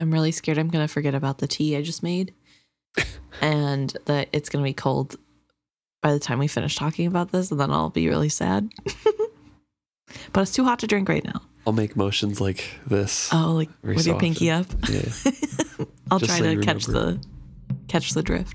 I'm really scared I'm going to forget about the tea I just made and that it's going to be cold by the time we finish talking about this, and then I'll be really sad. but it's too hot to drink right now. I'll make motions like this. Oh, like with so your pinky up. Yeah. I'll Just try to you catch remember. the catch the drift.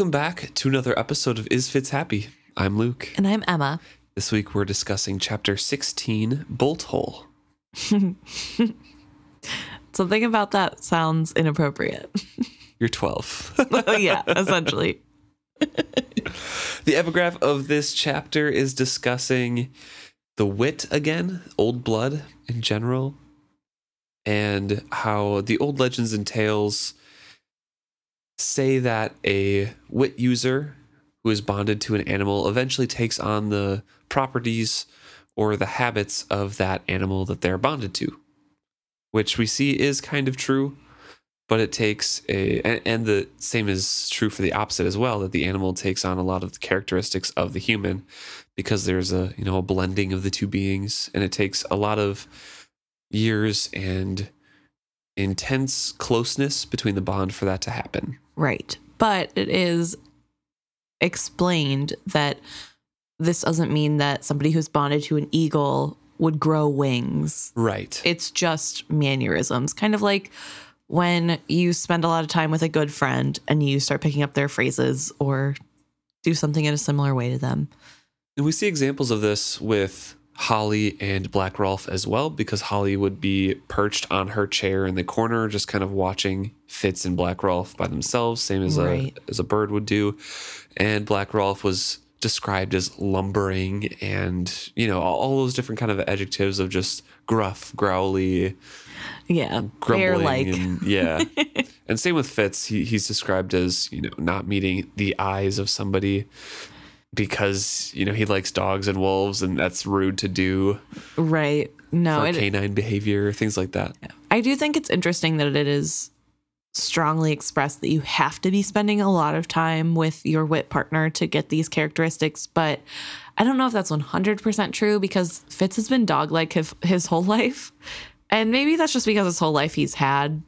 Welcome back to another episode of Is Fitz Happy? I'm Luke. And I'm Emma. This week we're discussing chapter 16, Bolt Hole. Something about that sounds inappropriate. You're 12. oh yeah, essentially. the epigraph of this chapter is discussing the wit again, old blood in general, and how the old legends and tales say that a wit user who is bonded to an animal eventually takes on the properties or the habits of that animal that they're bonded to, which we see is kind of true. But it takes a, and, and the same is true for the opposite as well, that the animal takes on a lot of the characteristics of the human because there's a, you know, a blending of the two beings. And it takes a lot of years and intense closeness between the bond for that to happen. Right. But it is explained that this doesn't mean that somebody who's bonded to an eagle would grow wings. Right. It's just mannerisms, kind of like when you spend a lot of time with a good friend and you start picking up their phrases or do something in a similar way to them. And we see examples of this with Holly and Black Rolf as well, because Holly would be perched on her chair in the corner, just kind of watching Fitz and Black Rolf by themselves, same as Right. a as a bird would do. And Black Rolf was described as lumbering and you know all, all those different kind of adjectives of just gruff, growly, Yeah. grumbling, like. and yeah. and same with Fitz, he, he's described as you know not meeting the eyes of somebody because you know he likes dogs and wolves, and that's rude to do Right. No, it, canine behavior, things like that. I do think it's interesting that it is strongly expressed that you have to be spending a lot of time with your wit partner to get these characteristics, but I don't know if that's 100% true because Fitz has been dog like his, his whole life. And maybe that's just because his whole life he's had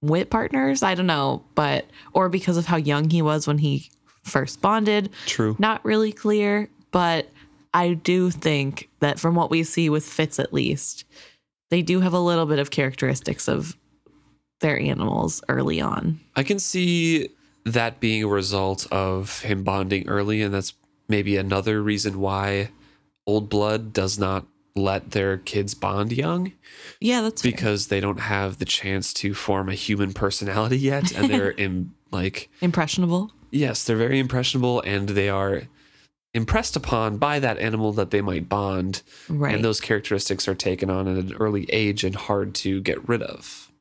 wit partners. I don't know, but, or because of how young he was when he first bonded. True. Not really clear, but I do think that from what we see with Fitz at least, they do have a little bit of characteristics of their animals early on. I can see that being a result of him bonding early, and that's maybe another reason why Old Blood does not let their kids bond young Yeah, that's fair. because they don't have the chance to form a human personality yet, and they're in like impressionable. yes, they're very impressionable, and they are impressed upon by that animal that they might bond, Right. and those characteristics are taken on at an early age and hard to get rid of.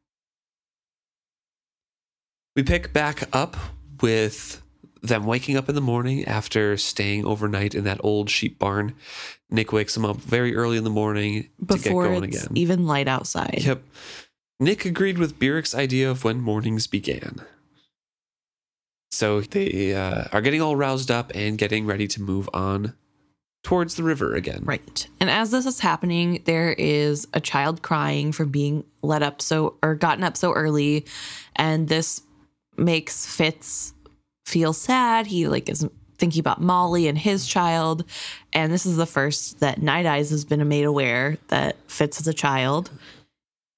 We pick back up with them waking up in the morning after staying overnight in that old sheep barn. Nick wakes them up very early in the morning to get going it's again. even light outside. Yep. Nick agreed with Burrich's idea of when mornings began. So they uh, are getting all roused up and getting ready to move on towards the river again. Right. And as this is happening, there is a child crying from being let up so or gotten up so early. And this makes Fitz feel sad. He like is thinking about Molly and his child. And this is the first that Night Eyes has been made aware that Fitz is a child.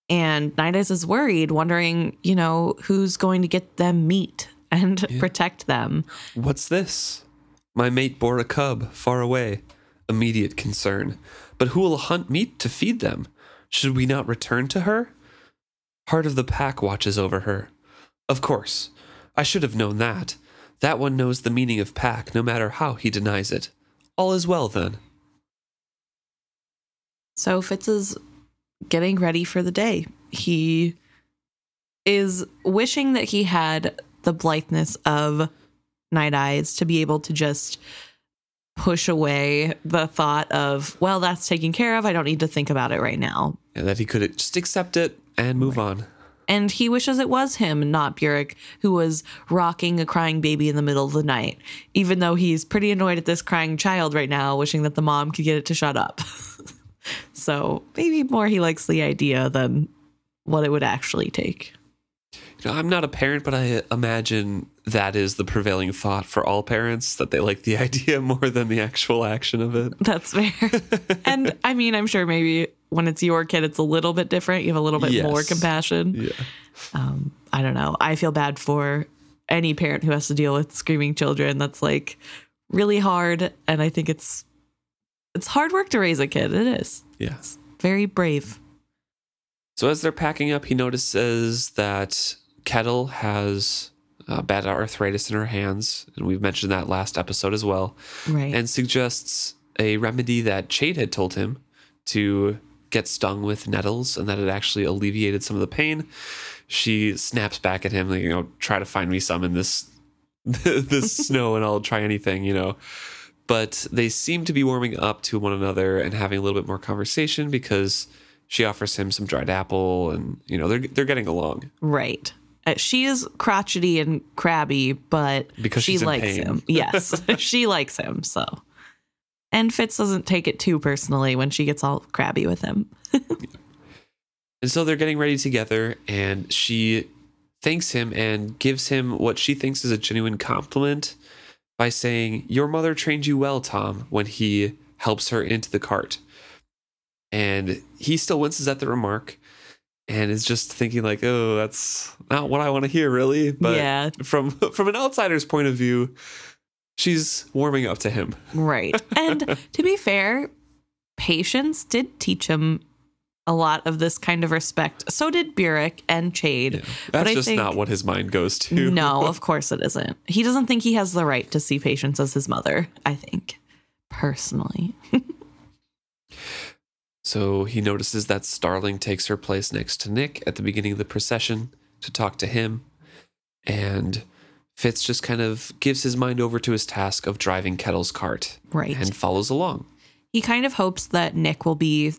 And Night Eyes is worried, wondering, you know, who's going to get them meat and Yeah. protect them. What's this? My mate bore a cub far away. Immediate concern. But who will hunt meat to feed them? Should we not return to her? Heart of the pack watches over her. Of course. I should have known that. That one knows the meaning of pack, no matter how he denies it. All is well then. So Fitz is getting ready for the day. He is wishing that he had the blitheness of Night Eyes to be able to just push away the thought of, well, that's taken care of. I don't need to think about it right now. And that he could just accept it and move on. And he wishes it was him, not Burrich, who was rocking a crying baby in the middle of the night, even though he's pretty annoyed at this crying child right now, wishing that the mom could get it to shut up. so maybe more he likes the idea than what it would actually take. You know, I'm not a parent, but I imagine that is the prevailing thought for all parents that they like the idea more than the actual action of it. That's fair. and I mean, I'm sure maybe when it's your kid, it's a little bit different. You have a little bit Yes. more compassion. Yeah. Um, I don't know. I feel bad for any parent who has to deal with screaming children. That's like really hard, and I think it's it's hard work to raise a kid. It is Yeah. very brave. So as they're packing up, he notices that Kettle has uh, bad arthritis in her hands, and we've mentioned that last episode as well, Right. and suggests a remedy that Chade had told him to get stung with nettles, and that it actually alleviated some of the pain. She snaps back at him, like, you know, try to find me some in this this snow, and I'll try anything, you know. But they seem to be warming up to one another and having a little bit more conversation because she offers him some dried apple, and you know they're they're getting along. right. Uh, she is crotchety and crabby, but Because she likes pain. him. Yes, she likes him. So, and Fitz doesn't take it too personally when she gets all crabby with him. And so they're getting ready together, and she thanks him and gives him what she thinks is a genuine compliment by saying, Your mother trained you well, Tom, when he helps her into the cart. And he still winces at the remark and is just thinking like, oh, that's not what I want to hear, really. But yeah, from from an outsider's point of view, she's warming up to him. Right. And to be fair, Patience did teach him a lot of this kind of respect. So did Burrich and Chade. Yeah. That's just think- not what his mind goes to. No, of course it isn't. He doesn't think he has the right to see Patience as his mother, I think, personally. So he notices that Starling takes her place next to Nick at the beginning of the procession to talk to him. And Fitz just kind of gives his mind over to his task of driving Kettle's cart Right. and follows along. he kind of hopes that Nick will be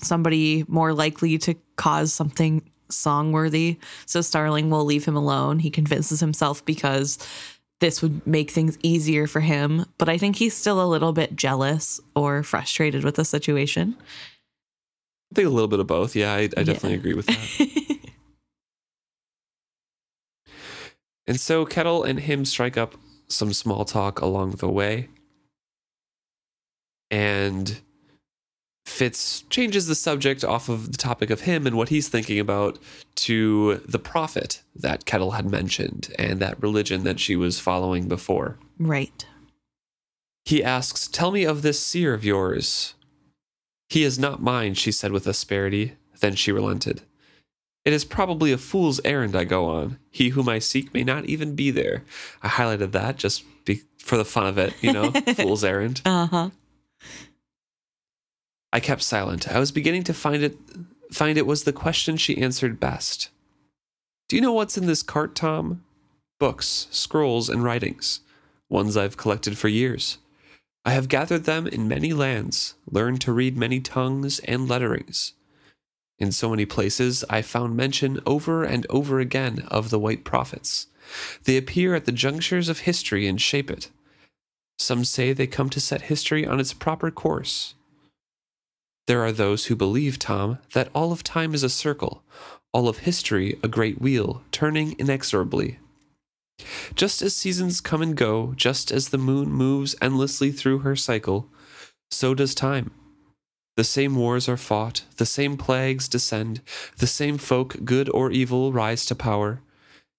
somebody more likely to cause something songworthy. So Starling will leave him alone. He convinces himself because this would make things easier for him. But I think he's still a little bit jealous or frustrated with the situation. I think a little bit of both. Yeah, I, I definitely Yeah. agree with that. And so Kettle and him strike up some small talk along the way. And Fitz changes the subject off of the topic of him and what he's thinking about to the prophet that Kettle had mentioned and that religion that she was following before. right. He asks, Tell me of this seer of yours. He is not mine, she said with asperity. Then she relented. It is probably a fool's errand I go on. He whom I seek may not even be there. I highlighted that just be, for the fun of it, you know, fool's errand. Uh huh. I kept silent. I was beginning to find it find it was the question she answered best. Do you know what's in this cart, Tom? Books, scrolls, and writings. Ones I've collected for years. I have gathered them in many lands, learned to read many tongues and letterings. In so many places, I found mention over and over again of the white prophets. They appear at the junctures of history and shape it. Some say they come to set history on its proper course. There are those who believe, Tom, that all of time is a circle, all of history a great wheel, turning inexorably. Just as seasons come and go, just as the moon moves endlessly through her cycle, so does time. The same wars are fought, the same plagues descend, the same folk, good or evil, rise to power.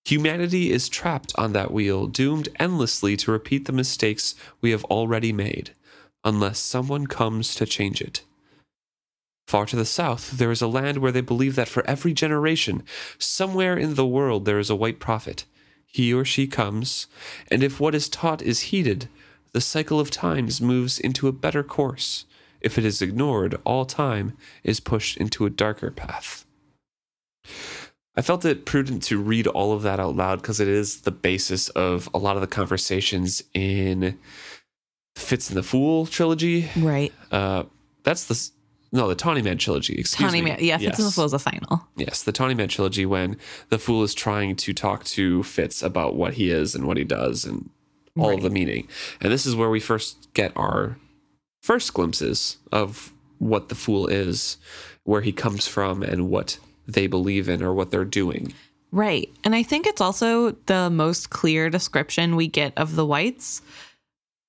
Humanity is trapped on that wheel, doomed endlessly to repeat the mistakes we have already made, unless someone comes to change it. Far to the south, there is a land where they believe that for every generation, somewhere in the world, there is a white prophet. He or she comes, and if what is taught is heeded, the cycle of times moves into a better course. If it is ignored, all time is pushed into a darker path. I felt it prudent to read all of that out loud because it is the basis of a lot of the conversations in Fitz and the Fool trilogy. Right. Uh, that's the no, the Tawny Man trilogy. Excuse Tawny me. Man. Yeah, Fitz and the Yes. Fool is the final. Yes, the Tawny Man trilogy when the Fool is trying to talk to Fitz about what he is and what he does and all Right. of the meaning. And this is where we first get our first glimpses of what the Fool is, where he comes from, and what they believe in or what they're doing. Right. And I think it's also the most clear description we get of the whites.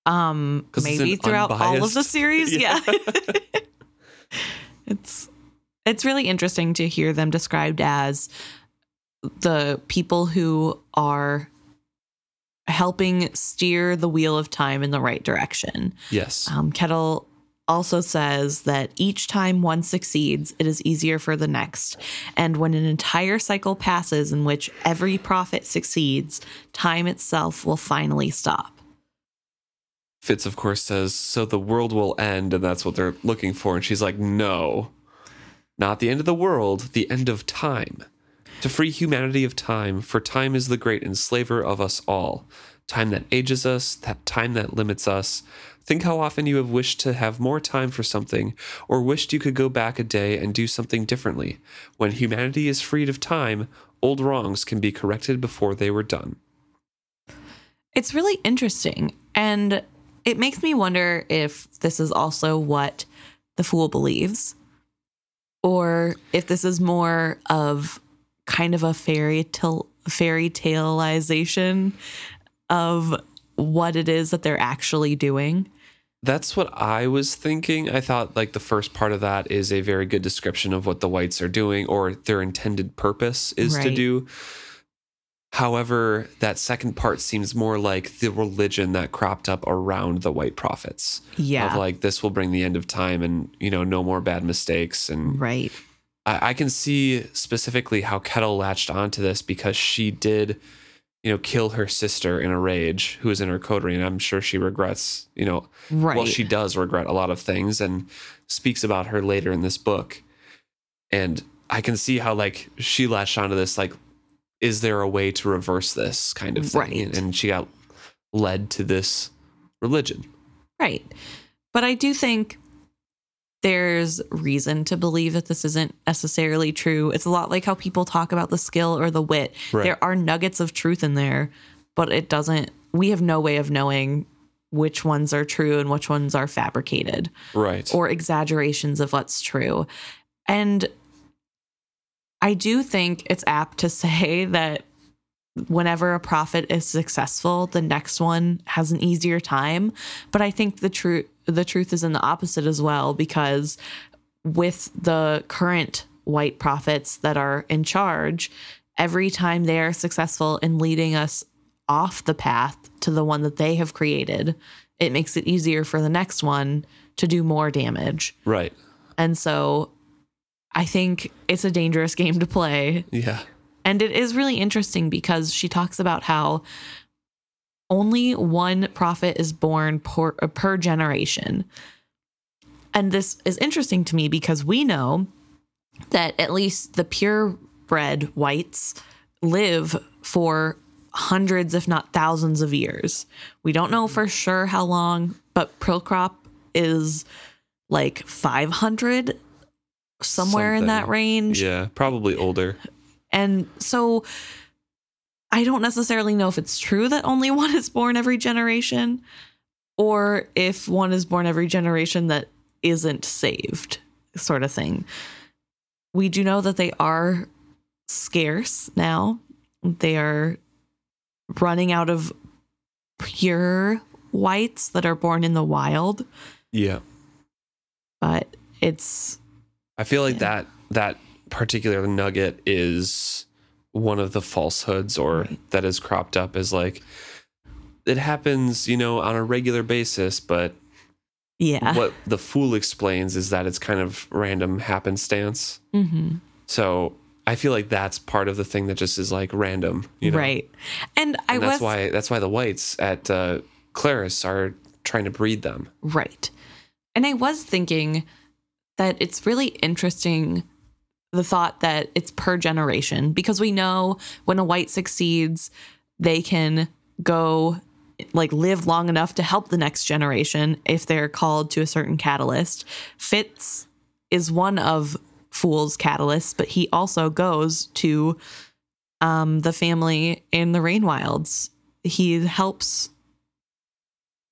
Um maybe throughout all of the series. Yeah. Yeah. it's it's really interesting to hear them described as the people who are helping steer the wheel of time in the right direction. Yes. Um, Kettle also says that each time one succeeds, it is easier for the next. And when an entire cycle passes in which every prophet succeeds, time itself will finally stop. Fitz, of course, says, So the world will end, and that's what they're looking for. And she's like, No, not the end of the world, the end of time. To free humanity of time, for time is the great enslaver of us all. Time that ages us, that time that limits us. Think how often you have wished to have more time for something, or wished you could go back a day and do something differently. When humanity is freed of time, old wrongs can be corrected before they were done. It's really interesting. And it makes me wonder if this is also what the fool believes, or if this is more of kind of a fairy tale fairy taleization of what it is that they're actually doing. That's what I was thinking. I thought like the first part of that is a very good description of what the whites are doing or their intended purpose is to do. However, that second part seems more like the religion that cropped up around the white prophets. Yeah. Of like this will bring the end of time and you know no more bad mistakes and right. I, I can see specifically how Kettle latched onto this because she did, you know, kill her sister in a rage, who was in her coterie, and I'm sure she regrets, you know, Right. well, she does regret a lot of things and speaks about her later in this book. And I can see how like she latched onto this, like, is there a way to reverse this kind of thing? Right. And she got led to this religion. Right. But I do think there's reason to believe that this isn't necessarily true. It's a lot like how people talk about the skill or the wit. Right. There are nuggets of truth in there, but it doesn't, we have no way of knowing which ones are true and which ones are fabricated Right. or exaggerations of what's true. And I do think it's apt to say that whenever a prophet is successful, the next one has an easier time. But I think the truth the truth is in the opposite as well, because with the current white prophets that are in charge, every time they are successful in leading us off the path to the one that they have created, it makes it easier for the next one to do more damage. right. And so I think it's a dangerous game to play. Yeah. And it is really interesting because she talks about how only one prophet is born per, uh, per generation. And this is interesting to me because we know that at least the purebred whites live for hundreds, if not thousands of years. We don't know for sure how long, but Prilkop is like 500, somewhere in that range. Yeah. Probably older. And so I don't necessarily know if it's true that only one is born every generation or if one is born every generation that isn't saved, sort of thing. We do know that they are scarce now. They are running out of pure whites that are born in the wild, Yeah. but it's I feel like Yeah. that that particular nugget is one of the falsehoods or Right. that is cropped up as like it happens, you know, on a regular basis, but yeah. what the fool explains is that it's kind of random happenstance. hmm So I feel like that's part of the thing that just is like random, you know. Right. And I And that's was why that's why the whites at uh, Clerres are trying to breed them. Right. And I was thinking that it's really interesting the thought that it's per generation because we know when a white succeeds, they can go like live long enough to help the next generation if they're called to a certain catalyst. Fitz is one of Fool's catalysts, but he also goes to um, the family in the Rainwilds. He helps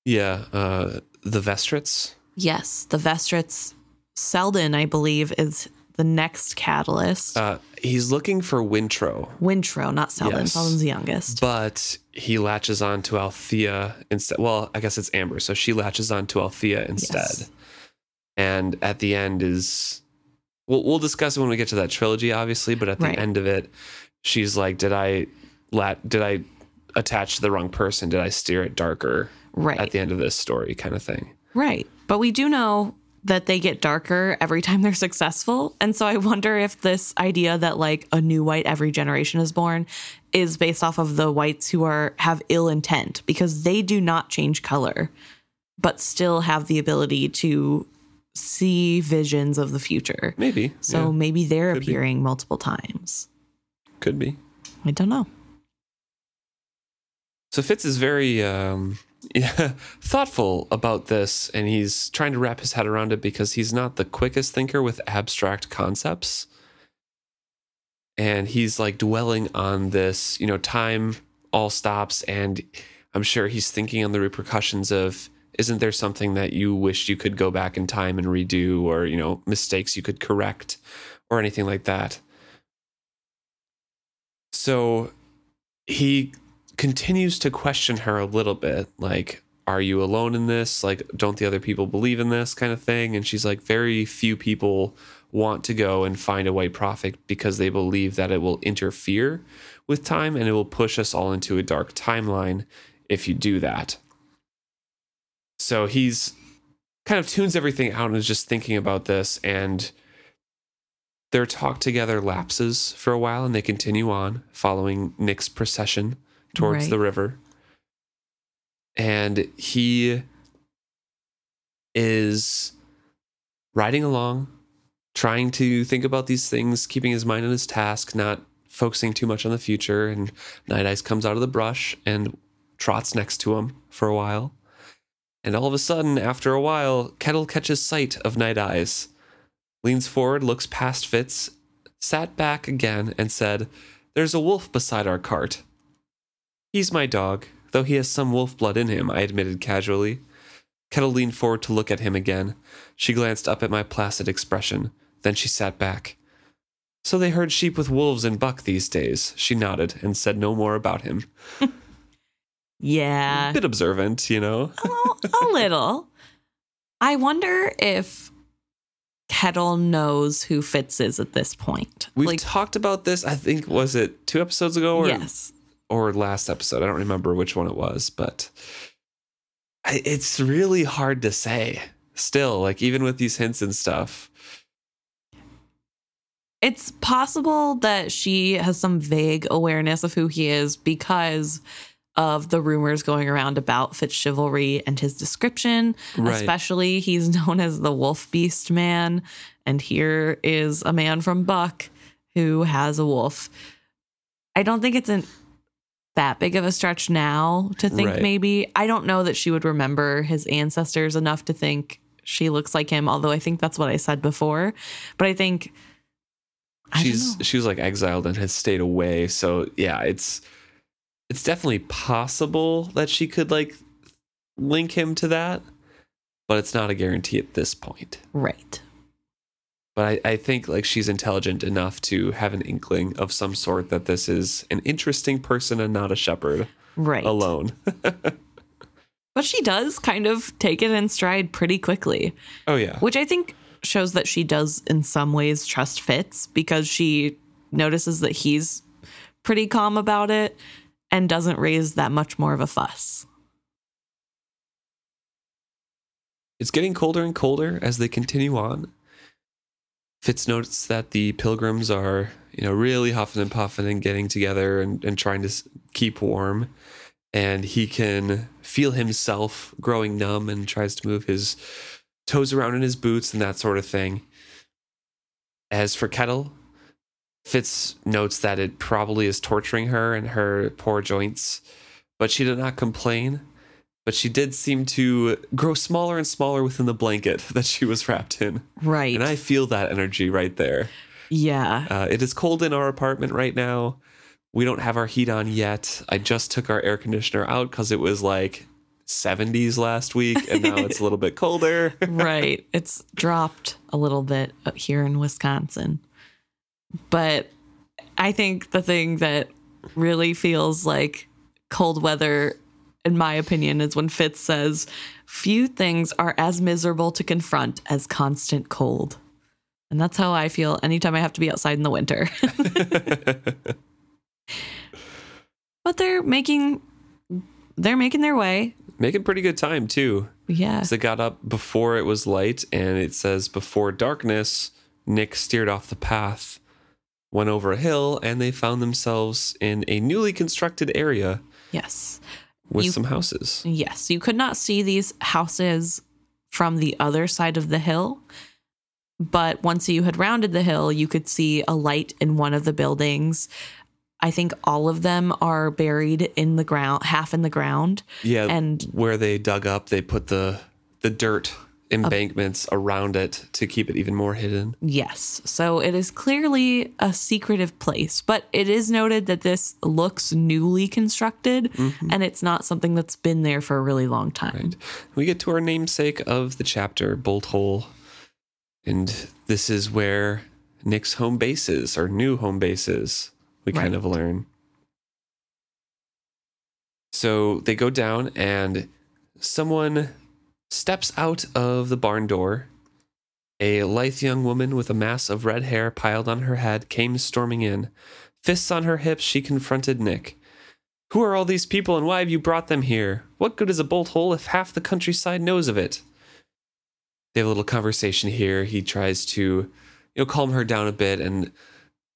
Yeah, uh, the Vestrits. Yes, the Vestrits. Selden, I believe, is the next catalyst. Uh, he's looking for Wintrow, Wintrow, not Selden. yes. Selden's the youngest. but he latches on to Althea instead. Well, I guess it's Amber, so she latches on to Althea instead. Yes. And at the end is, we'll we'll discuss it when we get to that trilogy, obviously. But at the Right. end of it, she's like, "Did I lat? Did I attach to the wrong person? Did I steer it darker?" right. At the end of this story, kind of thing. Right. But we do know that they get darker every time they're successful. And so I wonder if this idea that like a new white every generation is born is based off of the whites who are have ill intent because they do not change color but still have the ability to see visions of the future. Maybe. So yeah, maybe they're Could be. appearing multiple times. could be. I don't know. So Fitz is very um, yeah, thoughtful about this, and he's trying to wrap his head around it because he's not the quickest thinker with abstract concepts. And he's like dwelling on this, you know, time all stops, and I'm sure he's thinking on the repercussions of isn't there something that you wish you could go back in time and redo, or, you know, mistakes you could correct, or anything like that. So he continues to question her a little bit like are you alone in this? Like don't the other people believe in this? kind of thing. And she's like very few people want to go and find a white prophet because they believe that it will interfere with time and it will push us all into a dark timeline if you do that. So he's kind of tunes everything out and is just thinking about this and their talk together lapses for a while and they continue on following nick's procession towards Right. the river. And he is riding along, trying to think about these things, keeping his mind on his task, not focusing too much on the future. And Night Eyes comes out of the brush and trots next to him for a while. And all of a sudden, after a while, Kettle catches sight of Night Eyes, leans forward, looks past Fitz, sat back again, and said, There's a wolf beside our cart. He's my dog, though he has some wolf blood in him, I admitted casually. Kettle leaned forward to look at him again. She glanced up at my placid expression. Then she sat back. So they herd sheep with wolves and buck these days. She nodded and said no more about him. Yeah. A bit observant, you know? a little. I wonder if Kettle knows who Fitz is at this point. We've like, talked about this, I think, was it two episodes ago or, yes. Or last episode? I don't remember which one it was, but it's really hard to say still, like, even with these hints and stuff. It's possible that she has some vague awareness of who he is because of the rumors going around about Fitzchivalry and his description. Right. Especially, he's known as the Wolf Beast Man. And here is a man from Buck who has a wolf. I don't think it's an that big of a stretch now to think Right. maybe. I don't know that she would remember his ancestors enough to think she looks like him, although I think that's what I said before. But I think I she's she was like exiled and has stayed away so yeah it's it's definitely possible that she could like link him to that but it's not a guarantee at this point right. But I, I think like she's intelligent enough to have an inkling of some sort that this is an interesting person and not a shepherd Right. alone But she does kind of take it in stride pretty quickly, oh yeah which I think shows that she does in some ways trust Fitz because she notices that he's pretty calm about it and doesn't raise that much more of a fuss. It's getting colder and colder as they continue on. Fitz notes that the pilgrims are, you know, really huffing and puffing and getting together and, and trying to keep warm. And he can feel himself growing numb and tries to move his toes around in his boots and that sort of thing. As for Kettle, Fitz notes that it probably is torturing her and her poor joints, but she did not complain but she did seem to grow smaller and smaller within the blanket that she was wrapped in. Right. And I feel that energy right there. yeah. Uh, it is cold in our apartment right now. We don't have our heat on yet. I just took our air conditioner out because it was like 70s last week, and now it's a little bit colder. right. It's dropped a little bit here in Wisconsin. But I think the thing that really feels like cold weather, in my opinion, is when Fitz says, Few things are as miserable to confront as constant cold. And that's how I feel anytime I have to be outside in the winter. but they're making they're making their way. Making pretty good time, too. Yeah. So they got up before it was light, and it says before darkness, Nick steered off the path, went over a hill, and they found themselves in a newly constructed area Yes. With You- some houses. Yes, you could not see these houses from the other side of the hill. But once you had rounded the hill, you could see a light in one of the buildings. I think all of them are buried in the ground, half in the ground. Yeah, And where they dug up, they put the the dirt embankments around it to keep it even more hidden. yes, so it is clearly a secretive place. But it is noted that this looks newly constructed mm-hmm. and it's not something that's been there for a really long time. We get to our namesake of the chapter, Bolt Hole. And this is where Nick's home base is, or new home base is, we kind of learn. So they go down, and someone steps out of the barn door. A lithe young woman with a mass of red hair piled on her head came storming in. Fists on her hips, she confronted Nick. Who are all these people and why have you brought them here? What good is a bolt hole if half the countryside knows of it? They have a little conversation here. He tries to, you know, calm her down a bit, and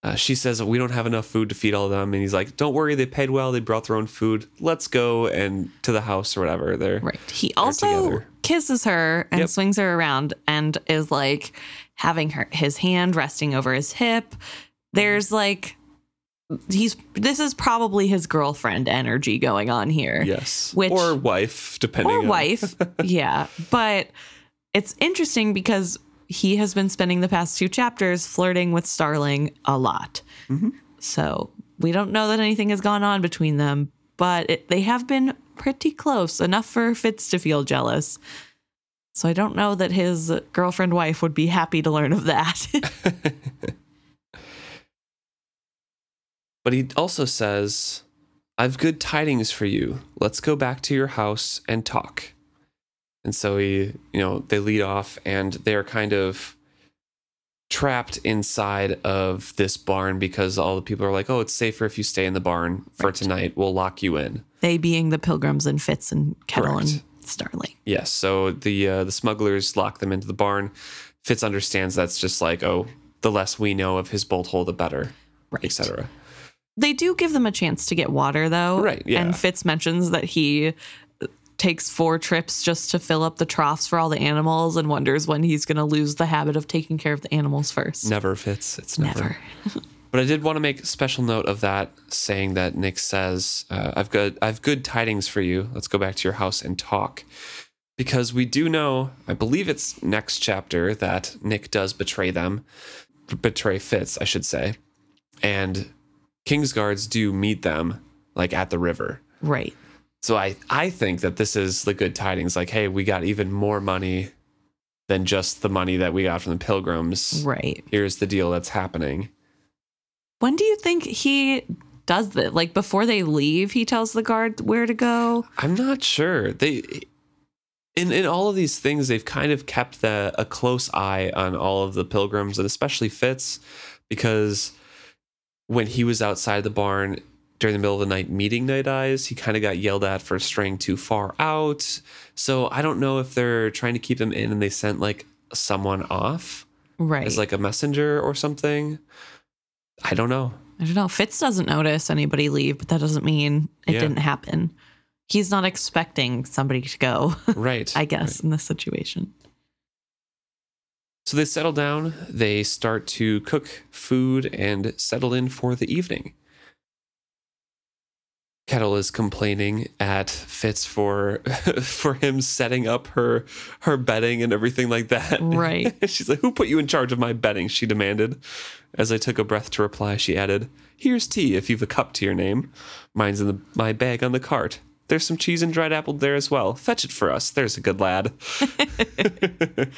uh, she says we don't have enough food to feed all of them. And he's like, "Don't worry, they paid well. They brought their own food. Let's go and to the house or whatever." They're Right. He also. Kisses her and Yep. swings her around and is like having her his hand resting over his hip. There's like he's this is probably his girlfriend energy going on here. yes, Which- or wife, depending Or on wife. yeah. But it's interesting because he has been spending the past two chapters flirting with Starling a lot. Mhm. So we don't know that anything has gone on between them, but it, they have been pretty close, enough for Fitz to feel jealous. So I don't know that his girlfriend wife would be happy to learn of that. But he also says, I've good tidings for you. Let's go back to your house and talk. And so he, you know, they lead off and they're kind of trapped inside of this barn because all the people are like, oh, it's safer if you stay in the barn for Right. tonight. We'll lock you in. they being the pilgrims and Fitz and Kettle Correct. and Starling. Yes. So the uh, the smugglers lock them into the barn. Fitz understands that's just like, oh, the less we know of his bolt hole, the better, Right. etc. They do give them a chance to get water, though. Right, yeah. And Fitz mentions that he takes four trips just to fill up the troughs for all the animals and wonders when he's going to lose the habit of taking care of the animals first. Never Fitz. It's never. Never. But I did want to make a special note of that, saying that Nick says, uh, "I've got I've good tidings for you. Let's go back to your house and talk." Because we do know, I believe it's next chapter that Nick does betray them, betray Fitz, I should say, and Kingsguards do meet them like at the river. Right. So I I think that this is the good tidings. Like, hey, we got even more money than just the money that we got from the pilgrims. Right. Here's the deal that's happening. When do you think he does that? Like before they leave, he tells the guard where to go? I'm not sure. They in in all of these things they've kind of kept the, a close eye on all of the pilgrims and especially Fitz because when he was outside the barn during the middle of the night meeting Night Eyes, he kind of got yelled at for straying too far out. So I don't know if they're trying to keep him in and they sent like someone off Right. as like a messenger or something. I don't know. I don't know. Fitz doesn't notice anybody leave, but that doesn't mean it Yeah. didn't happen. He's not expecting somebody to go, Right. I guess, in this situation. So they settle down, they start to cook food and settle in for the evening. Kettle is complaining at Fitz for for him setting up her her betting and everything like that. Right. She's like, "Who put you in charge of my betting?" She demanded. As I took a breath to reply, she added, "Here's tea if you've a cup to your name. Mine's in the, my bag on the cart. There's some cheese and dried apple there as well. Fetch it for us. There's a good lad."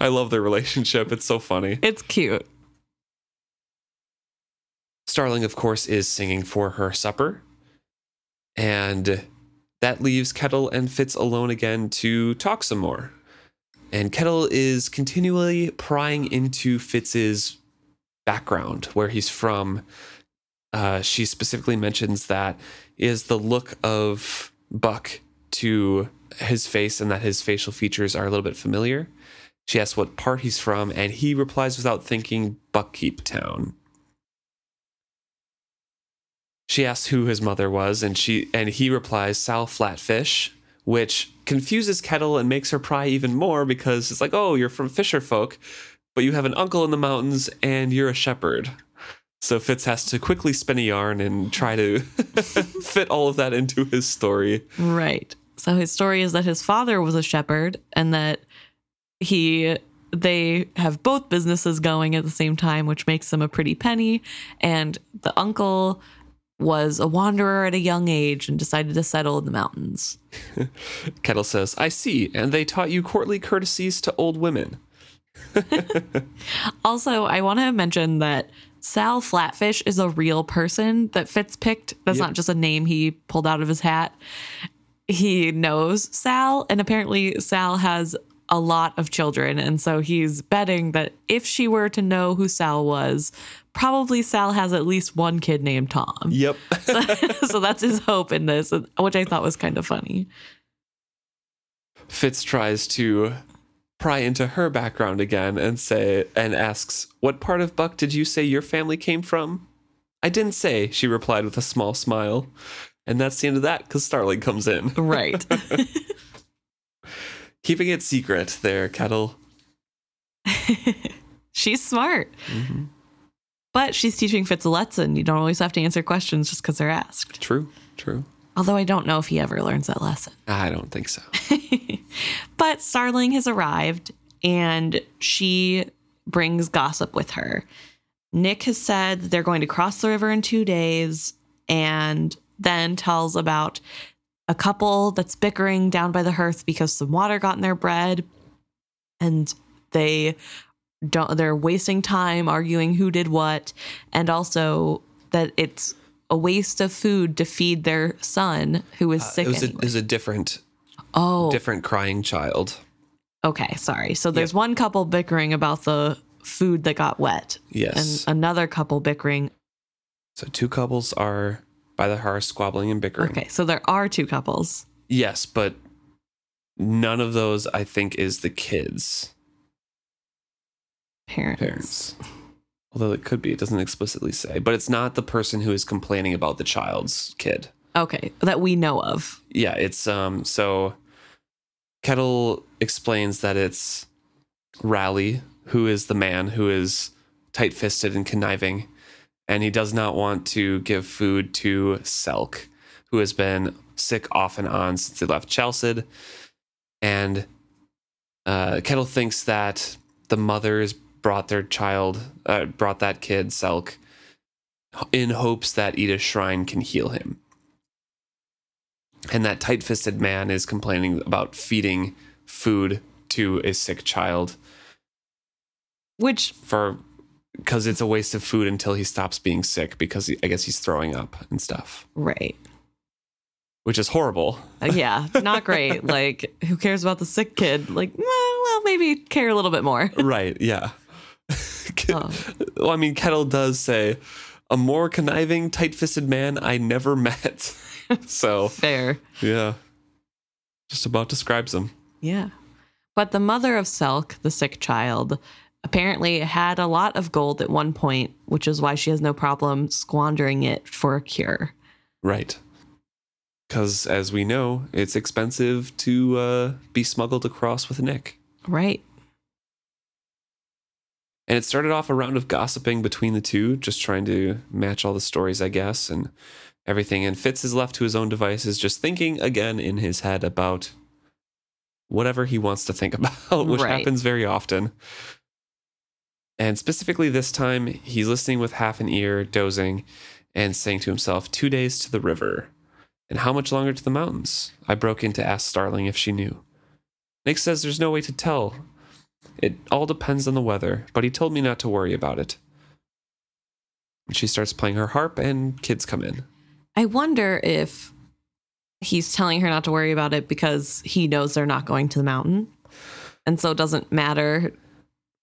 I love their relationship. It's so funny. It's cute. Starling, of course, is singing for her supper. And that leaves Kettle and Fitz alone again to talk some more. And Kettle is continually prying into Fitz's background, where he's from. Uh, she specifically mentions that is the look of Buck to his face and that his facial features are a little bit familiar. She asks what part he's from, and he replies without thinking, Buckkeep Town she asks who his mother was and she and he replies sal flatfish which confuses kettle and makes her pry even more because it's like oh you're from fisher folk but you have an uncle in the mountains and you're a shepherd so fitz has to quickly spin a yarn and try to fit all of that into his story Right. So his story is that his father was a shepherd and that he they have both businesses going at the same time, which makes them a pretty penny. And the uncle was a wanderer at a young age and decided to settle in the mountains. kettle says i see and they taught you courtly courtesies to old women Also, I want to mention that Sal Flatfish is a real person that Fitz picked. That's Yep. not just a name he pulled out of his hat. He knows Sal, and apparently Sal has a lot of children. And so he's betting that if she were to know who Sal was, probably Sal has at least one kid named Tom. yep so that's his hope in this, which I thought was kind of funny. Fitz tries to pry into her background again and say and asks, "What part of Buck did you say your family came from?" "I didn't say," she replied with a small smile. And that's the end of that cuz Starling comes in. Right. Keeping it secret there, Kettle. She's smart. Mm-hmm. But she's teaching Fitz a lesson. You don't always have to answer questions just because they're asked. True, true. Although I don't know if he ever learns that lesson. I don't think so. But Starling has arrived and she brings gossip with her. Nick has said they're going to cross the river in two days and then tells about a couple that's bickering down by the hearth because some water got in their bread and they don't they're wasting time arguing who did what and also that it's a waste of food to feed their son who is sick Uh, it was, a, it was a different oh different crying child. Okay, sorry. So there's one couple bickering about the food that got wet, Yes. and another couple bickering. so two couples are by the hearth squabbling and bickering. Okay, so there are two couples. Yes, but none of those I think is the kids' Parents. parents. Although it could be, it doesn't explicitly say. But it's not the person who is complaining about the child's kid. Okay, that we know of. Yeah, it's um so Kettle explains that it's Raleigh who is the man who is tight fisted and conniving, and he does not want to give food to Selk, who has been sick off and on since he left Chelsea. And uh, Kettle thinks that the mothers brought their child, uh, brought that kid, Selk, in hopes that Edith Shrine can heal him. And that tight fisted man is complaining about feeding food to a sick child Which, for because it's a waste of food until he stops being sick because he, I guess he's throwing up and stuff, right. which is horrible. Uh, yeah, not great. like, who cares about the sick kid? Like, well, maybe care a little bit more. right, yeah. Oh. Well, I mean, Kettle does say, a more conniving, tight fisted man I never met. so, Fair. yeah. Just about describes him. Yeah. But the mother of Selk, the sick child, apparently had a lot of gold at one point, which is why she has no problem squandering it for a cure. Right. Because, as we know, it's expensive to uh, be smuggled across with Nick. Right. And it started off a round of gossiping between the two, just trying to match all the stories, I guess. And everything. And Fitz is left to his own devices, just thinking again in his head about whatever he wants to think about, which Right. happens very often. And specifically this time, he's listening with half an ear, dozing, and saying to himself, Two days to the river. And how much longer to the mountains? I broke in to ask Starling if she knew. Nick says there's no way to tell. It all depends on the weather, but he told me not to worry about it. She starts playing her harp, and kids come in. I wonder if he's telling her not to worry about it because he knows they're not going to the mountain. And so it doesn't matter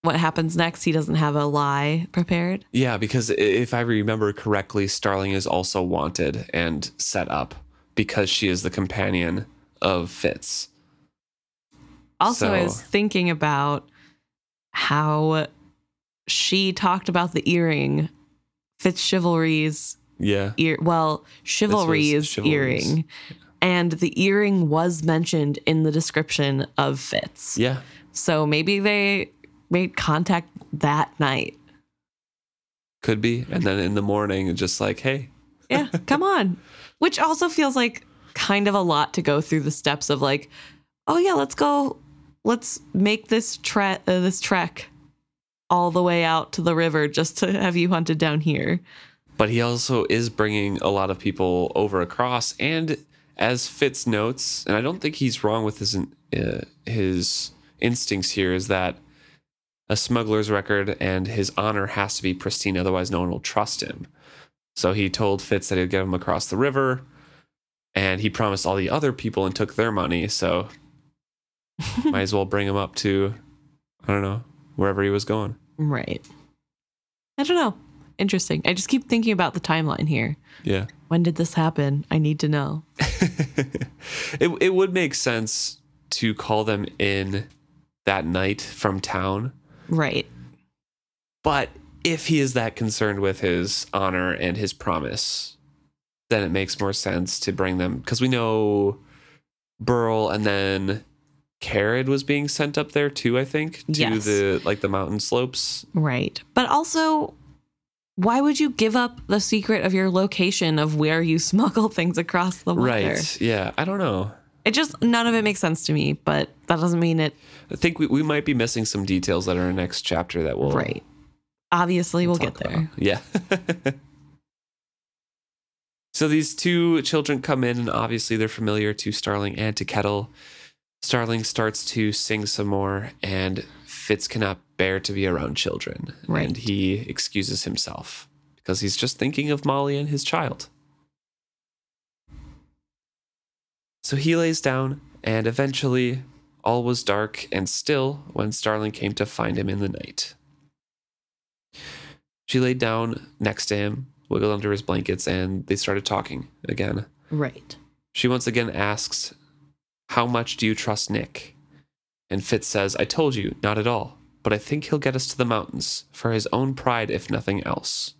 what happens next. He doesn't have a lie prepared. Yeah, because if I remember correctly, Starling is also wanted and set up because she is the companion of Fitz. Also, I So- was thinking about how she talked about the earring, Fitzchivalry's Yeah. ear. Well, chivalry's Chivalry's. earring, and the earring was mentioned in the description of Fitz. Yeah. So maybe they made contact that night. Could be. And then in the morning, just like, hey, Yeah, come on. Which also feels like kind of a lot to go through the steps of like, oh yeah, let's go, let's make this trek, uh, this trek, all the way out to the river just to have you hunted down here. but he also is bringing a lot of people over across. And as Fitz notes, and I don't think he's wrong with his uh, his instincts here, is that a smuggler's record and his honor has to be pristine, otherwise no one will trust him. So he told Fitz that he'd get him across the river, and he promised all the other people and took their money. So might as well bring him up to, I don't know, wherever he was going. Right. I don't know. Interesting. I just keep thinking about the timeline here. Yeah. When did this happen? I need to know. it it would make sense to call them in that night from town, Right. but if he is that concerned with his honor and his promise, then it makes more sense to bring them because we know Burl and then Carrad was being sent up there too. I think to Yes. the like the mountain slopes. Right. But also, why would you give up the secret of your location of where you smuggle things across the water? Right? Yeah. I don't know. It just none of it makes sense to me, but that doesn't mean it I think we, we might be missing some details that are in the next chapter that will right. Obviously, we'll get there. about. Yeah. so these two children come in, and obviously they're familiar to Starling and to Kettle. Starling starts to sing some more, and Fitz cannot bear to be around children. Right. And he excuses himself because he's just thinking of Molly and his child. So he lays down, and eventually all was dark and still when Starling came to find him in the night. She laid down next to him, wiggled under his blankets, and they started talking again. Right. She once again asks, How much do you trust Nick? And Fitz says, I told you, not at all, but I think he'll get us to the mountains, for his own pride, if nothing else.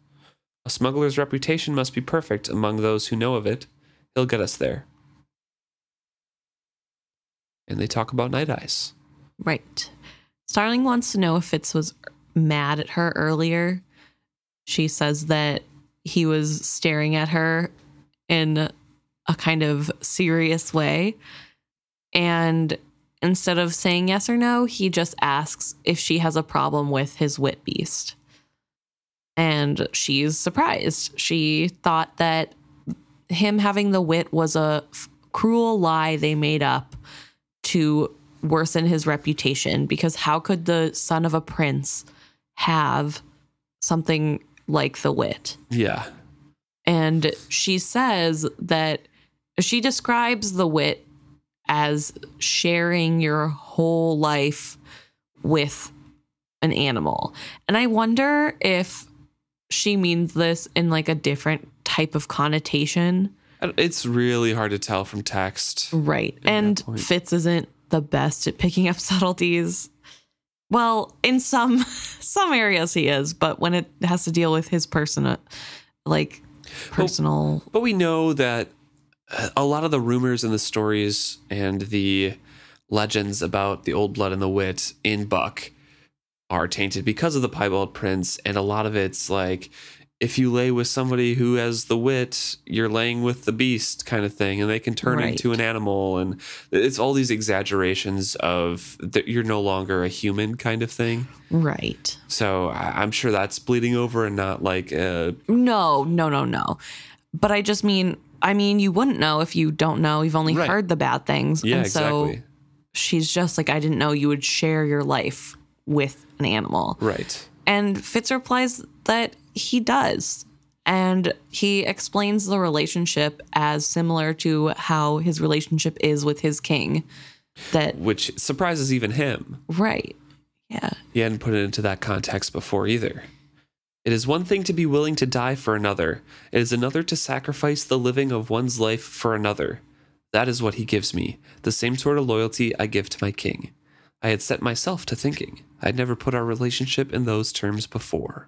A smuggler's reputation must be perfect among those who know of it. He'll get us there. And they talk about Night Eyes. Right. Starling wants to know if Fitz was mad at her earlier. She says that he was staring at her in a kind of serious way. And instead of saying yes or no, he just asks if she has a problem with his wit beast. And she's surprised. She thought that him having the wit was a f- cruel lie they made up to worsen his reputation because how could the son of a prince have something like the wit? Yeah. And she says that she describes the wit as sharing your whole life with an animal. And I wonder if she means this in like a different type of connotation. It's really hard to tell from text. Right. And. Fitz isn't the best at picking up subtleties. Well, in some some areas he is, but when it has to deal with his person like personal But we know that uh, a lot of the rumors and the stories and the legends about the old blood and the wit in Buck are tainted because of the piebald prince, and a lot of it's like if you lay with somebody who has the wit, you're laying with the beast kind of thing, and they can turn Right. into an animal. And it's all these exaggerations of that you're no longer a human kind of thing. Right. So I'm sure that's bleeding over and not like, uh, No, no, no, no. But I just mean, I mean, you wouldn't know if you don't know. You've only Right. heard the bad things. yeah, and so exactly. she's just like, I didn't know you would share your life with an animal. Right. And Fitz replies that he does. And he explains the relationship as similar to how his relationship is with his king. That, Which surprises even him. right. Yeah. He hadn't put it into that context before either. It is one thing to be willing to die for another, it is another to sacrifice the living of one's life for another. That is what he gives me, the same sort of loyalty I give to my king. I had set myself to thinking. I'd never put our relationship in those terms before.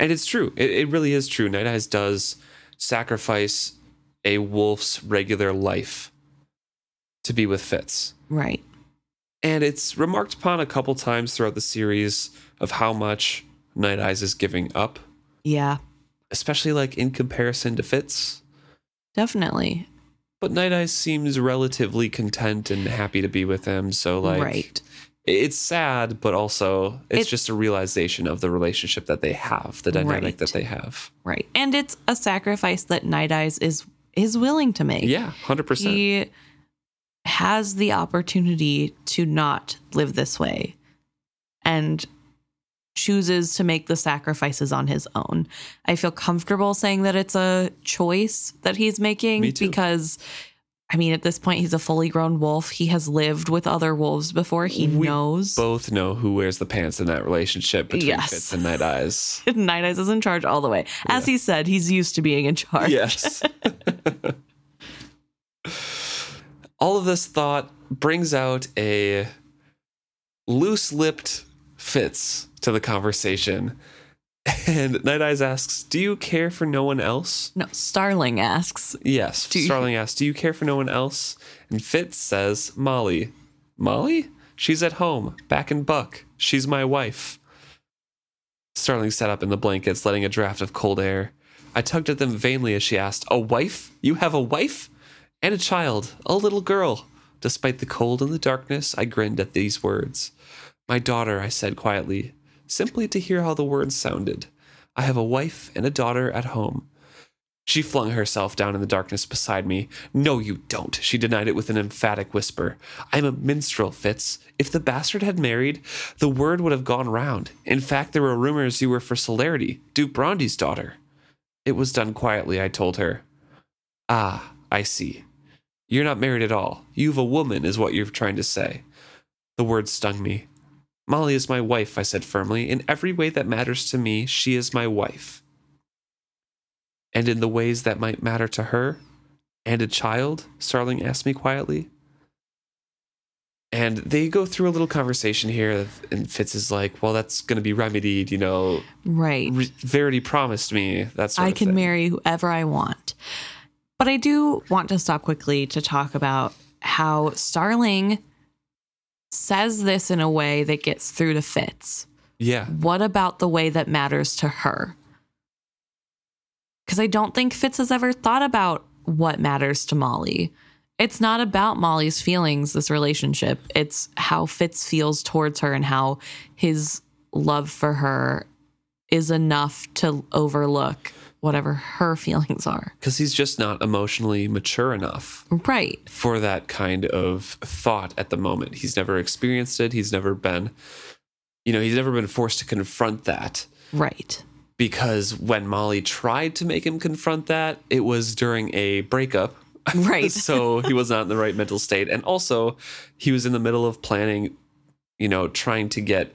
And it's true. It, it really is true. Night Eyes does sacrifice a wolf's regular life to be with Fitz. Right. And it's remarked upon a couple times throughout the series of how much Night Eyes is giving up, Yeah. especially like in comparison to Fitz. Definitely. But Night Eyes seems relatively content and happy to be with him. So like right. It's sad, but also it's It- just a realization of the relationship that they have, the dynamic Right. that they have. Right. And it's a sacrifice that Night Eyes is is willing to make. Yeah, hundred percent. He has the opportunity to not live this way and chooses to make the sacrifices on his own. I feel comfortable saying that it's a choice that he's making because I mean at this point he's a fully grown wolf. He has lived with other wolves before. He We knows Both know who wears the pants in that relationship between Yes. Fitz and Night Eyes. Night Eyes is in charge all the way. As he said, he's used to being in charge. Yes. All of this thought brings out a loose lipped Fitz to the conversation. And Night Eyes asks, Do you care for no one else? No, Starling asks. Yes. Do you- Starling asks, Do you care for no one else? And Fitz says, Molly. Molly? She's at home, back in Buck. She's my wife. Starling sat up in the blankets, letting a draft of cold air. I tugged at them vainly as she asked, A wife? You have a wife? And a child, a little girl. Despite the cold and the darkness, I grinned at these words. My daughter, I said quietly, simply to hear how the words sounded. I have a wife and a daughter at home. She flung herself down in the darkness beside me. No, you don't, she denied it with an emphatic whisper. I'm a minstrel, Fitz. If the bastard had married, the word would have gone round. In fact, there were rumors you were for Celerity, Duke Brondy's daughter. It was done quietly, I told her. Ah, I see. You're not married at all. You've a woman, is what you're trying to say. The words stung me. Molly is my wife, I said firmly. In every way that matters to me, she is my wife and in the ways that might matter to her and a child? Starling asked me quietly. And they go through a little conversation here, and Fitz is like, "Well, that's going to be remedied, you know. Right. Re- Verity promised me that sort I can thing." marry whoever I want. But I do want to stop quickly to talk about how Starling says this in a way that gets through to Fitz. Yeah, What about the way that matters to her? Because I don't think Fitz has ever thought about what matters to Molly. It's not about Molly's feelings, this relationship. It's how Fitz feels towards her and how his love for her is enough to overlook whatever her feelings are. because he's just not emotionally mature enough Right. for that kind of thought at the moment. He's never experienced it. He's never been, you know, he's never been forced to confront that. Right. because when Molly tried to make him confront that, it was during a breakup. Right. so he was not in the right mental state. And also, he was in the middle of planning, you know, trying to get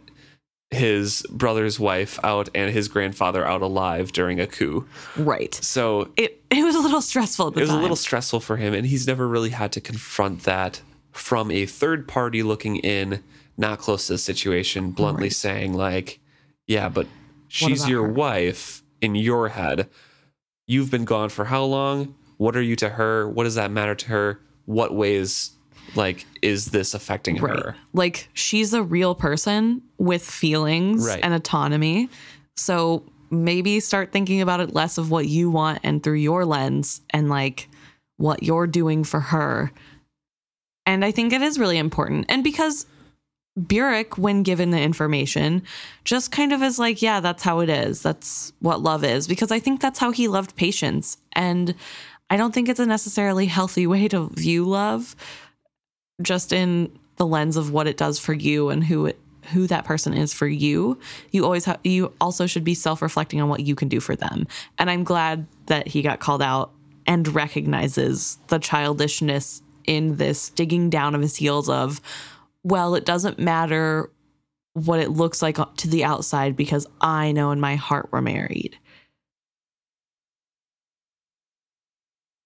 his brother's wife out and his grandfather out alive during a coup. Right. So It it was a little stressful at the it was time. a little stressful for him, and he's never really had to confront that from a third party looking in, not close to the situation, bluntly Right. saying like, "Yeah, but she's your her?" wife in your head. You've been gone for how long? What are you to her? What does that matter to her? What ways like is this affecting Right. her?" Like she's a real person with feelings Right. and autonomy. So maybe start thinking about it less of what you want and through your lens and like what you're doing for her. And I think it is really important. And because Burrich, when given the information, just kind of is like, yeah, that's how it is. That's what love is. Because I think that's how he loved Patience. And I don't think it's a necessarily healthy way to view love, just in the lens of what it does for you and who it who that person is for you you always have you also should be self-reflecting on what you can do for them. And i'm glad that he got called out and recognizes the childishness in this digging down of his heels of well it doesn't matter what it looks like to the outside because i know in my heart we're married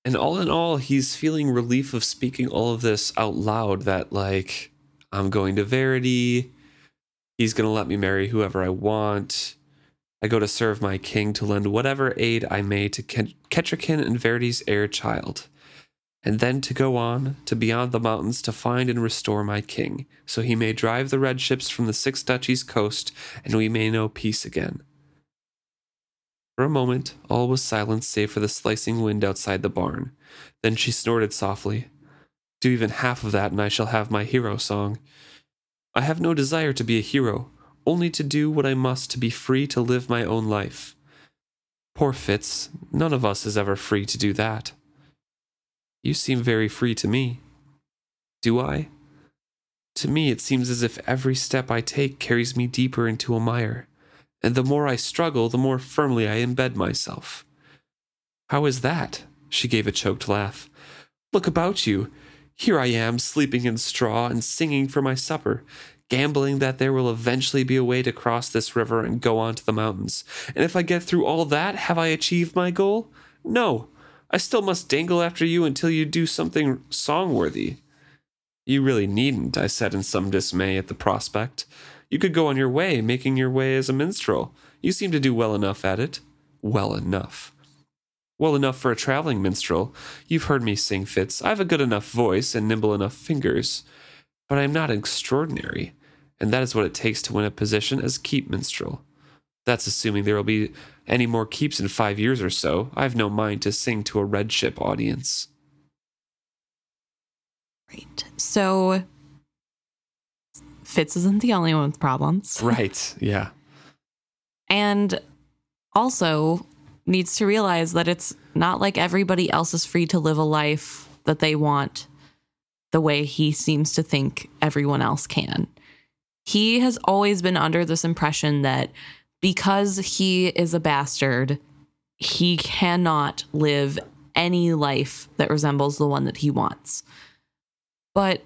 and all in all he's feeling relief of speaking all of this out loud that like i'm going to verity He's going to let me marry whoever I want. I go to serve my king to lend whatever aid I may to Kettricken and Verity's heir child, and then to go on to beyond the mountains to find and restore my king, so he may drive the red ships from the six duchies coast, and we may know peace again. For a moment, all was silence save for the slicing wind outside the barn. Then she snorted softly. Do even half of that, and I shall have my hero song. I have no desire to be a hero, only to do what I must to be free to live my own life. Poor Fitz, none of us is ever free to do that. You seem very free to me. Do I? To me, it seems as if every step I take carries me deeper into a mire, and the more I struggle, the more firmly I embed myself. How is that? She gave a choked laugh. Look about you. Here I am, sleeping in straw and singing for my supper, gambling that there will eventually be a way to cross this river and go on to the mountains. And if I get through all that, have I achieved my goal? No. I still must dangle after you until you do something song-worthy. You really needn't, I said in some dismay at the prospect. You could go on your way, making your way as a minstrel. You seem to do well enough at it. Well enough. Well enough for a traveling minstrel. You've heard me sing, Fitz. I've a good enough voice and nimble enough fingers. But I am not extraordinary, and that is what it takes to win a position as keep minstrel. That's assuming there will be any more keeps in five years or so. I've no mind to sing to a red ship audience. Right. So Fitz isn't the only one with problems. Right. Yeah. And also, needs to realize that it's not like everybody else is free to live a life that they want the way he seems to think everyone else can. He has always been under this impression that because he is a bastard, he cannot live any life that resembles the one that he wants. But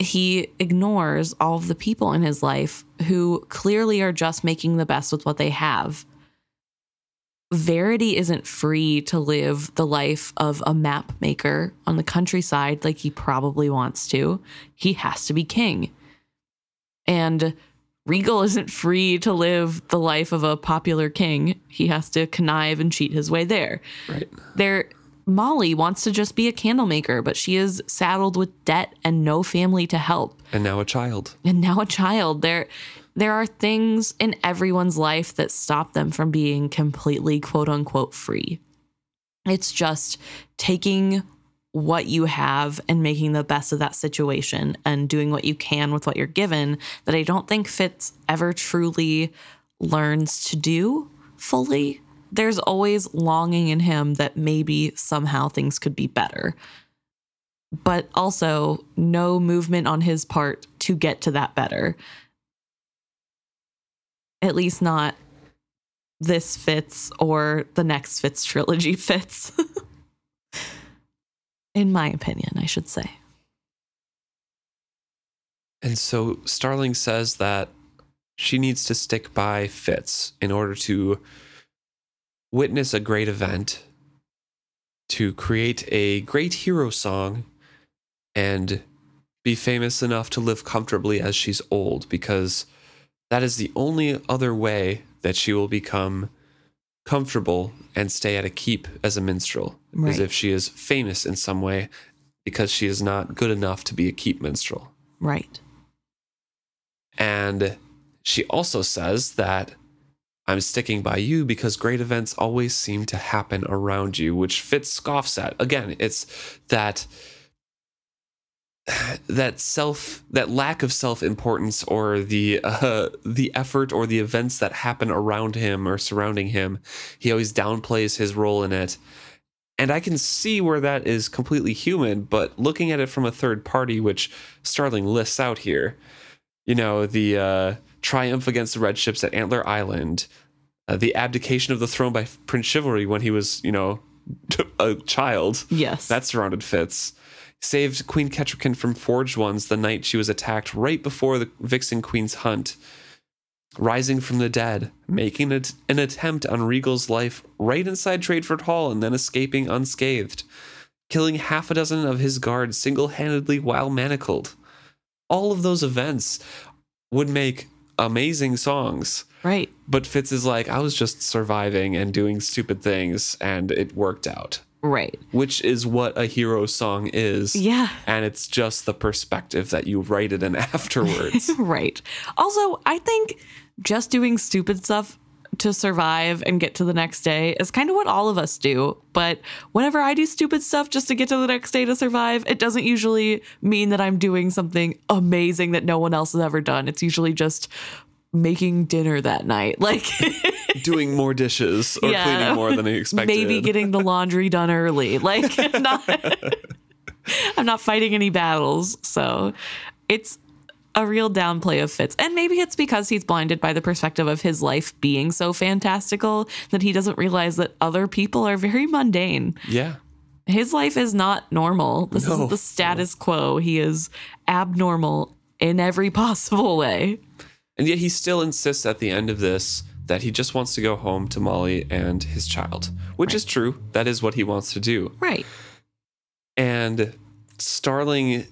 he ignores all of the people in his life who clearly are just making the best with what they have Verity isn't free to live the life of a map maker on the countryside like he probably wants to. He has to be king. And Regal isn't free to live the life of a popular king. He has to connive and cheat his way there. Right. There Molly wants to just be a candle maker, but she is saddled with debt and no family to help. And now a child. And now a child. There there are things in everyone's life that stop them from being completely quote unquote free. It's just taking what you have and making the best of that situation and doing what you can with what you're given that I don't think Fitz ever truly learns to do fully. There's always longing in him that maybe somehow things could be better. But also, no movement on his part to get to that better at least not this fits or the next Fitz trilogy fits. In my opinion, I should say. And so Starling says that she needs to stick by Fitz in order to witness a great event, to create a great hero song, and be famous enough to live comfortably as she's old because that is the only other way that she will become comfortable and stay at a keep as a minstrel, right. as if she is famous in some way because she is not good enough to be a keep minstrel. Right. And she also says that I'm sticking by you because great events always seem to happen around you, which Fitz scoffs at. Again, it's that that self that lack of self-importance or the uh, the effort or the events that happen around him or surrounding him he always downplays his role in it and i can see where that is completely human but looking at it from a third party which starling lists out here you know the uh, triumph against the red ships at antler island uh, the abdication of the throne by prince chivalry when he was you know a child Yes. that surrounded Fitz. Saved Queen Kettricken from Forged Ones the night she was attacked right before the Vixen Queen's hunt. Rising from the dead, making it an attempt on Regal's life right inside Tradeford Hall and then escaping unscathed. Killing half a dozen of his guards single handedly while manacled. All of those events would make amazing songs. Right. But Fitz is like, I was just surviving and doing stupid things, and it worked out Right. which is what a hero song is. Yeah. And it's just the perspective that you write it in afterwards. Right. Also, I think just doing stupid stuff to survive and get to the next day is kind of what all of us do. But whenever I do stupid stuff just to get to the next day to survive, it doesn't usually mean that I'm doing something amazing that no one else has ever done. It's usually just making dinner that night. Like Doing more dishes or Yeah. cleaning more than I expected. maybe getting the laundry done early. Like not I'm not fighting any battles. So it's a real downplay of Fitz. And maybe it's because he's blinded by the perspective of his life being so fantastical that he doesn't realize that other people are very mundane. yeah. His life is not normal. This No. isn't the status quo. He is abnormal in every possible way. And yet he still insists at the end of this that he just wants to go home to Molly and his child, which is true. That is what he wants to do. Right. And Starling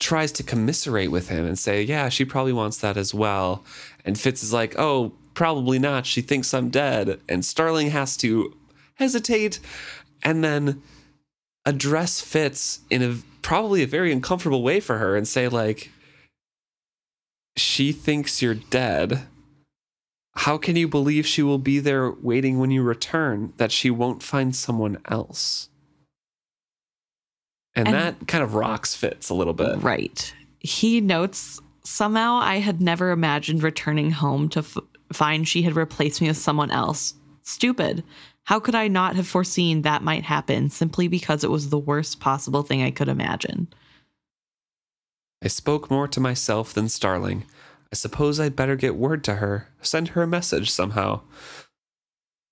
tries to commiserate with him and say, Yeah, she probably wants that as well. And Fitz is like, Oh, probably not. She thinks I'm dead. And Starling has to hesitate and then address Fitz in a probably a very uncomfortable way for her and say, like, she thinks you're dead. How can you believe she will be there waiting when you return, that she won't find someone else? And, And- that kind of rocks Fitz a little bit. Right. He notes somehow I had never imagined returning home to f- find she had replaced me with someone else. Stupid. How could I not have foreseen that might happen simply because it was the worst possible thing I could imagine? I spoke more to myself than Starling. I suppose I'd better get word to her, send her a message somehow.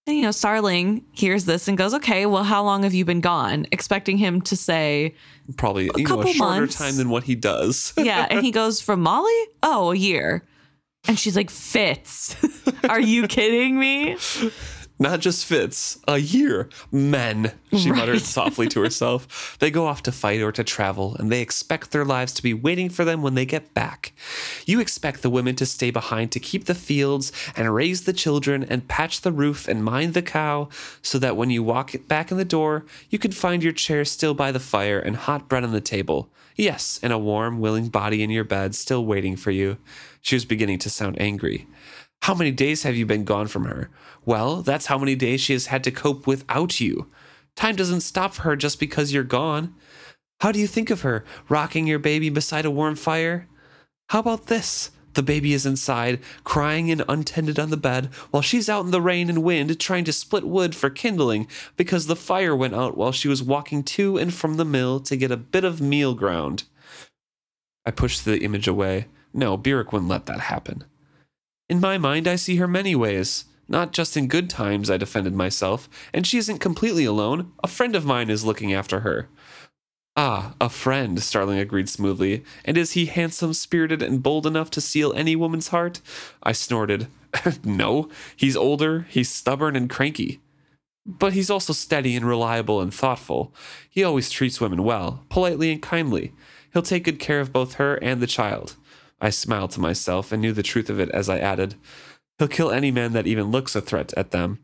And, you know, Starling hears this and goes, okay, well, how long have you been gone? Expecting him to say, Probably you know, a couple shorter months. time than what he does. yeah. And he goes, from Molly? Oh, a year. And she's like, Fitz, are you kidding me? Not just Fitz, a year. Men, she Right. muttered softly to herself. They go off to fight or to travel, and they expect their lives to be waiting for them when they get back. You expect the women to stay behind to keep the fields and raise the children and patch the roof and mind the cow, so that when you walk back in the door, you can find your chair still by the fire and hot bread on the table. Yes, and a warm, willing body in your bed still waiting for you. She was beginning to sound angry. How many days have you been gone from her? Well, that's how many days she has had to cope without you. Time doesn't stop for her just because you're gone. How do you think of her, rocking your baby beside a warm fire? How about this? The baby is inside, crying and untended on the bed, while she's out in the rain and wind trying to split wood for kindling because the fire went out while she was walking to and from the mill to get a bit of meal ground. I pushed the image away. No, Burrich wouldn't let that happen. In my mind, I see her many ways. Not just in good times, I defended myself, and she isn't completely alone. A friend of mine is looking after her. Ah, a friend, Starling agreed smoothly. And is he handsome, spirited, and bold enough to seal any woman's heart? I snorted. no, he's older, he's stubborn and cranky. But he's also steady and reliable and thoughtful. He always treats women well, politely and kindly. He'll take good care of both her and the child. I smiled to myself and knew the truth of it as I added, He'll kill any man that even looks a threat at them.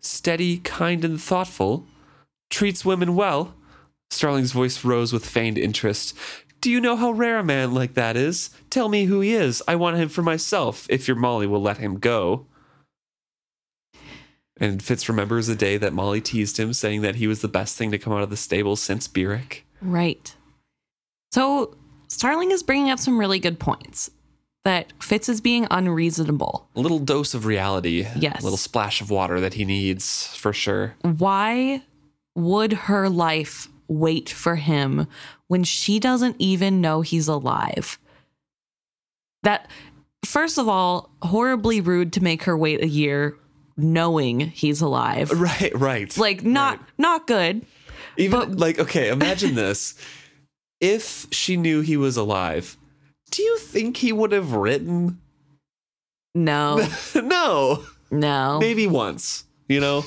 Steady, kind, and thoughtful. Treats women well. Starling's voice rose with feigned interest. Do you know how rare a man like that is? Tell me who he is. I want him for myself, if your Molly will let him go. And Fitz remembers the day that Molly teased him, saying that he was the best thing to come out of the stable since Burrich. Right. So Starling is bringing up some really good points that Fitz is being unreasonable. A little dose of reality. Yes. A little splash of water that he needs for sure. Why would her life wait for him when she doesn't even know he's alive? That, first of all, horribly rude to make her wait a year knowing he's alive. Right, right. Like, not not good. Even but- like, okay, imagine this. If she knew he was alive, do you think he would have written? No, no. no. Maybe once, you know?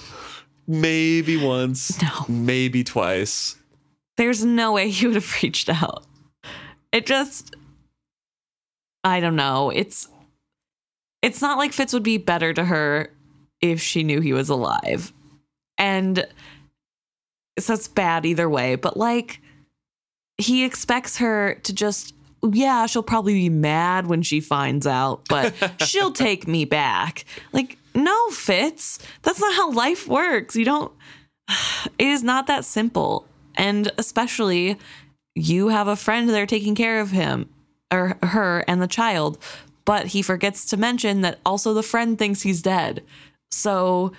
Maybe once. No. Maybe twice. There's no way he would have reached out. It just I don't know. It's it's not like Fitz would be better to her if she knew he was alive. And so it's bad either way, but like he expects her to just yeah, she'll probably be mad when she finds out, but she'll take me back. Like, no, Fitz. That's not how life works. You don't it is not that simple. And especially you have a friend there taking care of him or her and the child, but he forgets to mention that also the friend thinks he's dead. So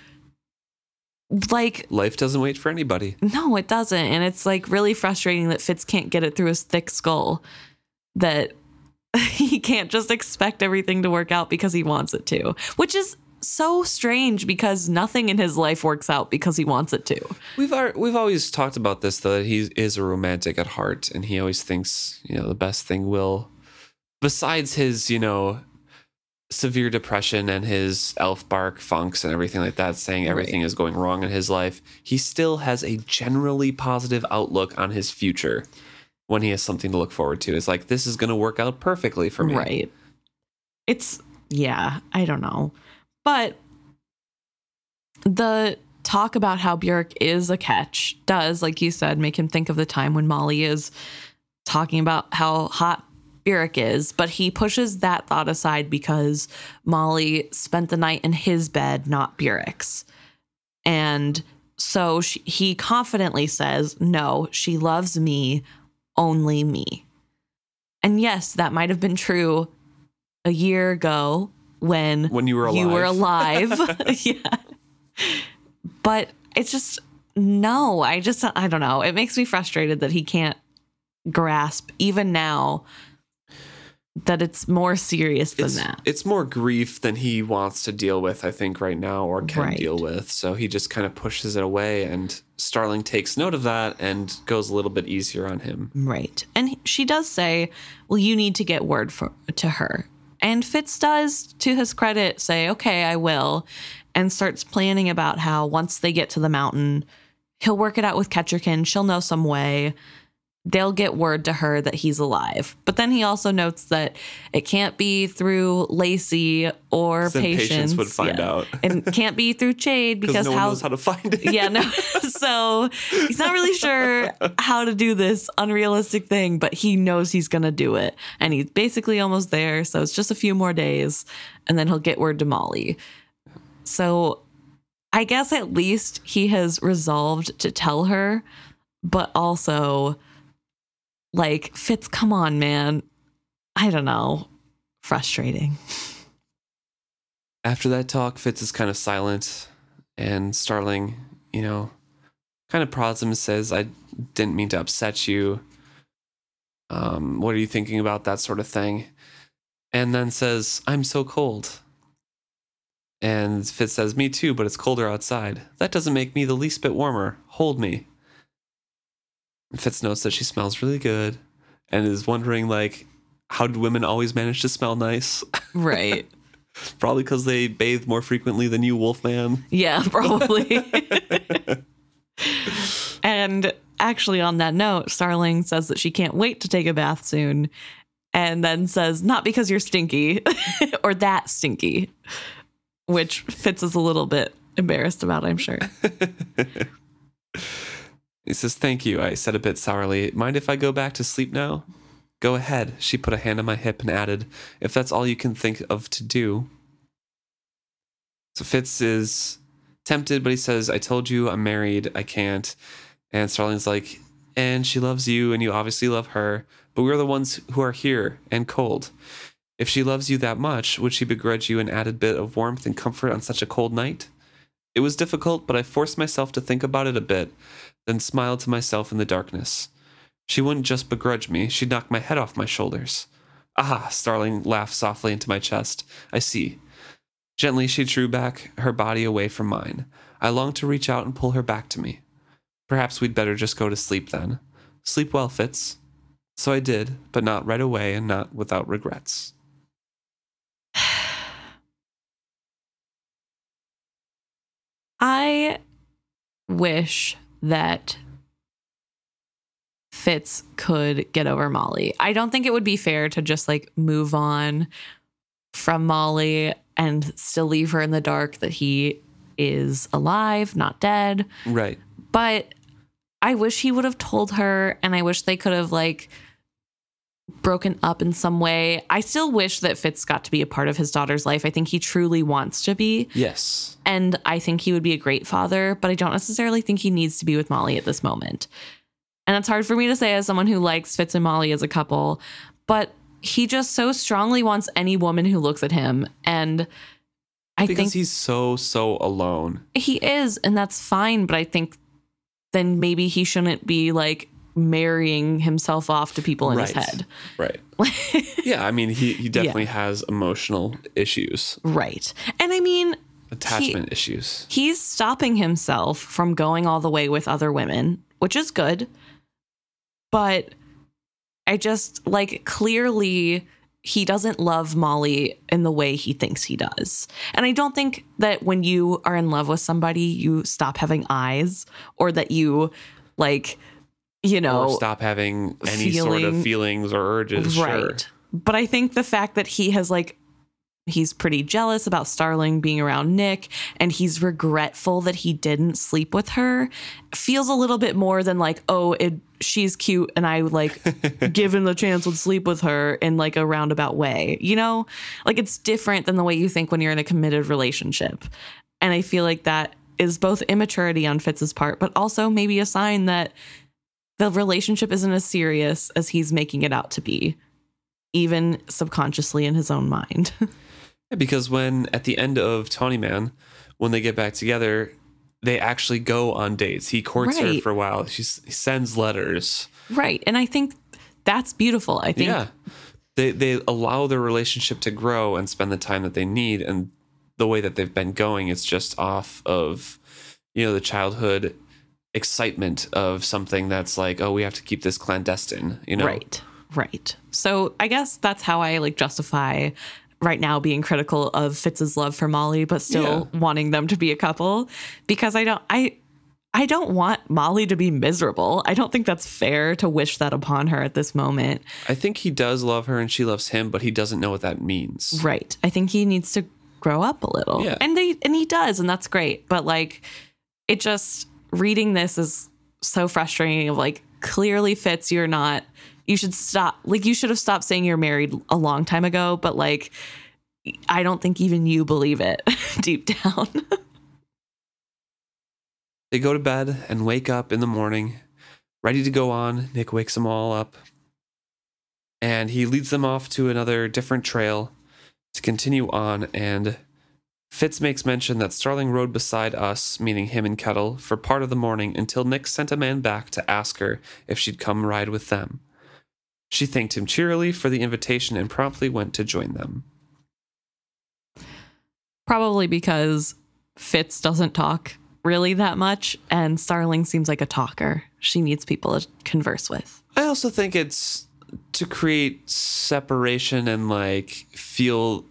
like Life doesn't wait for anybody. no, it doesn't. And it's like really frustrating that Fitz can't get it through his thick skull that he can't just expect everything to work out because he wants it to, which is so strange because nothing in his life works out because he wants it to. We've ar- we've always talked about this though that he is a romantic at heart and he always thinks, you know, the best thing will besides his, you know, severe depression and his elf bark funks and everything like that saying everything is going wrong in his life, he still has a generally positive outlook on his future when he has something to look forward to. It's like this is going to work out perfectly for me. Right. It's, yeah, I don't know. But the talk about how Burrich is a catch does, like you said, make him think of the time when Molly is talking about how hot Burrich is. But he pushes that thought aside because Molly spent the night in his bed, not Burrich's. And so she, he confidently says, No, she loves me, only me. And yes, that might have been true a year ago when When you were alive. you were alive. yeah. But it's just no, I just I don't know. It makes me frustrated that he can't grasp even now that it's more serious than it's, that. it's more grief than he wants to deal with, I think, right now or can Right. deal with. So he just kind of pushes it away, and Starling takes note of that and goes a little bit easier on him. Right. And she does say, "Well, you need to get word for to her." And Fitz does, to his credit, say, "Okay, I will," and starts planning about how once they get to the mountain, he'll work it out with Kettricken. She'll know some way. They'll get word to her that he's alive. But then he also notes that it can't be through Lacey or Patience. Patience would find out. and can't be through Chade Because no how knows how to find it. yeah, no. so he's not really sure how to do this unrealistic thing, but he knows he's going to do it. And he's basically almost there. So it's just a few more days and then he'll get word to Molly. So I guess at least he has resolved to tell her, but also like Fitz, come on, man. I don't know. Frustrating. After that talk, Fitz is kind of silent, and Starling, you know, kind of prods him and says, I didn't mean to upset you. Um, what are you thinking about? That sort of thing. And then says, I'm so cold. And Fitz says, Me too, but it's colder outside. That doesn't make me the least bit warmer. Hold me. Fitz notes that she smells really good and is wondering, like, how do women always manage to smell nice? Right. Probably because they bathe more frequently than you, Wolfman. Yeah, probably. and actually, on that note, Starling says that she can't wait to take a bath soon. And then says, not because you're stinky or that stinky, which Fitz is a little bit embarrassed about, I'm sure. He says, Thank you. I said a bit sourly, Mind if I go back to sleep now? Go ahead. She put a hand on my hip and added, If that's all you can think of to do. So Fitz is tempted, but he says, I told you I'm married. I can't. And Starling's like, and she loves you, and you obviously love her, but we're the ones who are here and cold. If she loves you that much, would she begrudge you an added bit of warmth and comfort on such a cold night? It was difficult, but I forced myself to think about it a bit, then smiled to myself in the darkness. She wouldn't just begrudge me, she'd knock my head off my shoulders. Ah, Starling laughed softly into my chest. I see. Gently, she drew back her body away from mine. I longed to reach out and pull her back to me. Perhaps we'd better just go to sleep then. Sleep well, Fitz. So I did, but not right away and not without regrets. I wish that Fitz could get over Molly. I don't think it would be fair to just like move on from Molly and still leave her in the dark that he is alive, not dead. Right. But I wish he would have told her and I wish they could have like broken up in some way. I still wish that Fitz got to be a part of his daughter's life. I think he truly wants to be. Yes. And I think he would be a great father, but I don't necessarily think he needs to be with Molly at this moment. And it's hard for me to say as someone who likes Fitz and Molly as a couple, but he just so strongly wants any woman who looks at him. And I because think he's so, so alone. he is, and that's fine. But I think then maybe he shouldn't be like marrying himself off to people in his head. Right. Yeah, I mean, he, he definitely has emotional issues, right. And I mean, attachment issues. he's stopping himself from going all the way with other women, which is good. But I just like clearly he doesn't love Molly in the way he thinks he does. And I don't think that when you are in love with somebody, you stop having eyes or that you like, you know, or stop having any sort of feelings or urges. Sure. Right. But I think the fact that he has like he's pretty jealous about Starling being around Nick and he's regretful that he didn't sleep with her feels a little bit more than like, oh, it she's cute and I like given the chance would sleep with her in like a roundabout way. You know? Like it's different than the way you think when you're in a committed relationship. And I feel like that is both immaturity on Fitz's part, but also maybe a sign that the relationship isn't as serious as he's making it out to be, even subconsciously in his own mind. Yeah, because when at the end of Tawny Man, when they get back together, they actually go on dates. He courts her for a while. She sends letters. right. And I think that's beautiful. I think yeah. They they allow their relationship to grow and spend the time that they need and the way that they've been going it's just off of you know the childhood excitement of something that's like oh we have to keep this clandestine, you know. Right. Right. So I guess that's how I like justify right now being critical of Fitz's love for Molly, but still wanting them to be a couple because I don't I I don't want Molly to be miserable. I don't think that's fair to wish that upon her at this moment. I think he does love her and she loves him, but he doesn't know what that means. Right. I think he needs to grow up a little. Yeah. And they and he does, and that's great. But like it just reading this is so frustrating of like clearly Fitz, you're not you should stop like you should have stopped saying you're married a long time ago, but like I don't think even you believe it deep down. They go to bed and wake up in the morning, ready to go on. Nick wakes them all up. And he leads them off to another different trail to continue on. And Fitz makes mention that Starling rode beside us, meaning him and Kettle, for part of the morning until Nick sent a man back to ask her if she'd come ride with them. She thanked him cheerily for the invitation and promptly went to join them. Probably because Fitz doesn't talk really that much and Starling seems like a talker. She needs people to converse with. I also think it's to create separation and like feel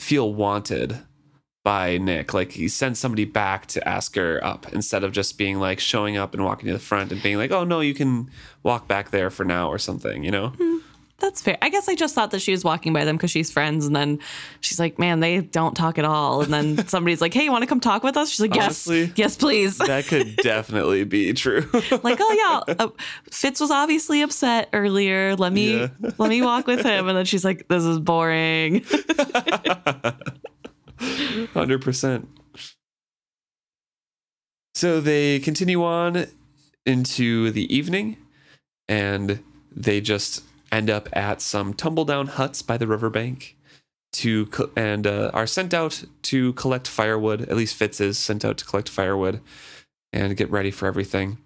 feel wanted by Nick. Like he sends somebody back to ask her up instead of just being like showing up and walking to the front and being like, "Oh no, you can walk back there for now" or something, you know? That's fair. I guess I just thought that she was walking by them because she's friends, and then she's like, "Man, they don't talk at all." And then somebody's like, "Hey, you want to come talk with us?" She's like, "Yes, Honestly, yes, please." That could definitely be true. like, oh yeah, uh, Fitz was obviously upset earlier. Let me Yeah. let me walk with him, and then she's like, "This is boring." 100%. So they continue on into the evening and they just end up at some tumble down huts by the riverbank to co- and uh, are sent out to collect firewood. At least Fitz is sent out to collect firewood and get ready for everything.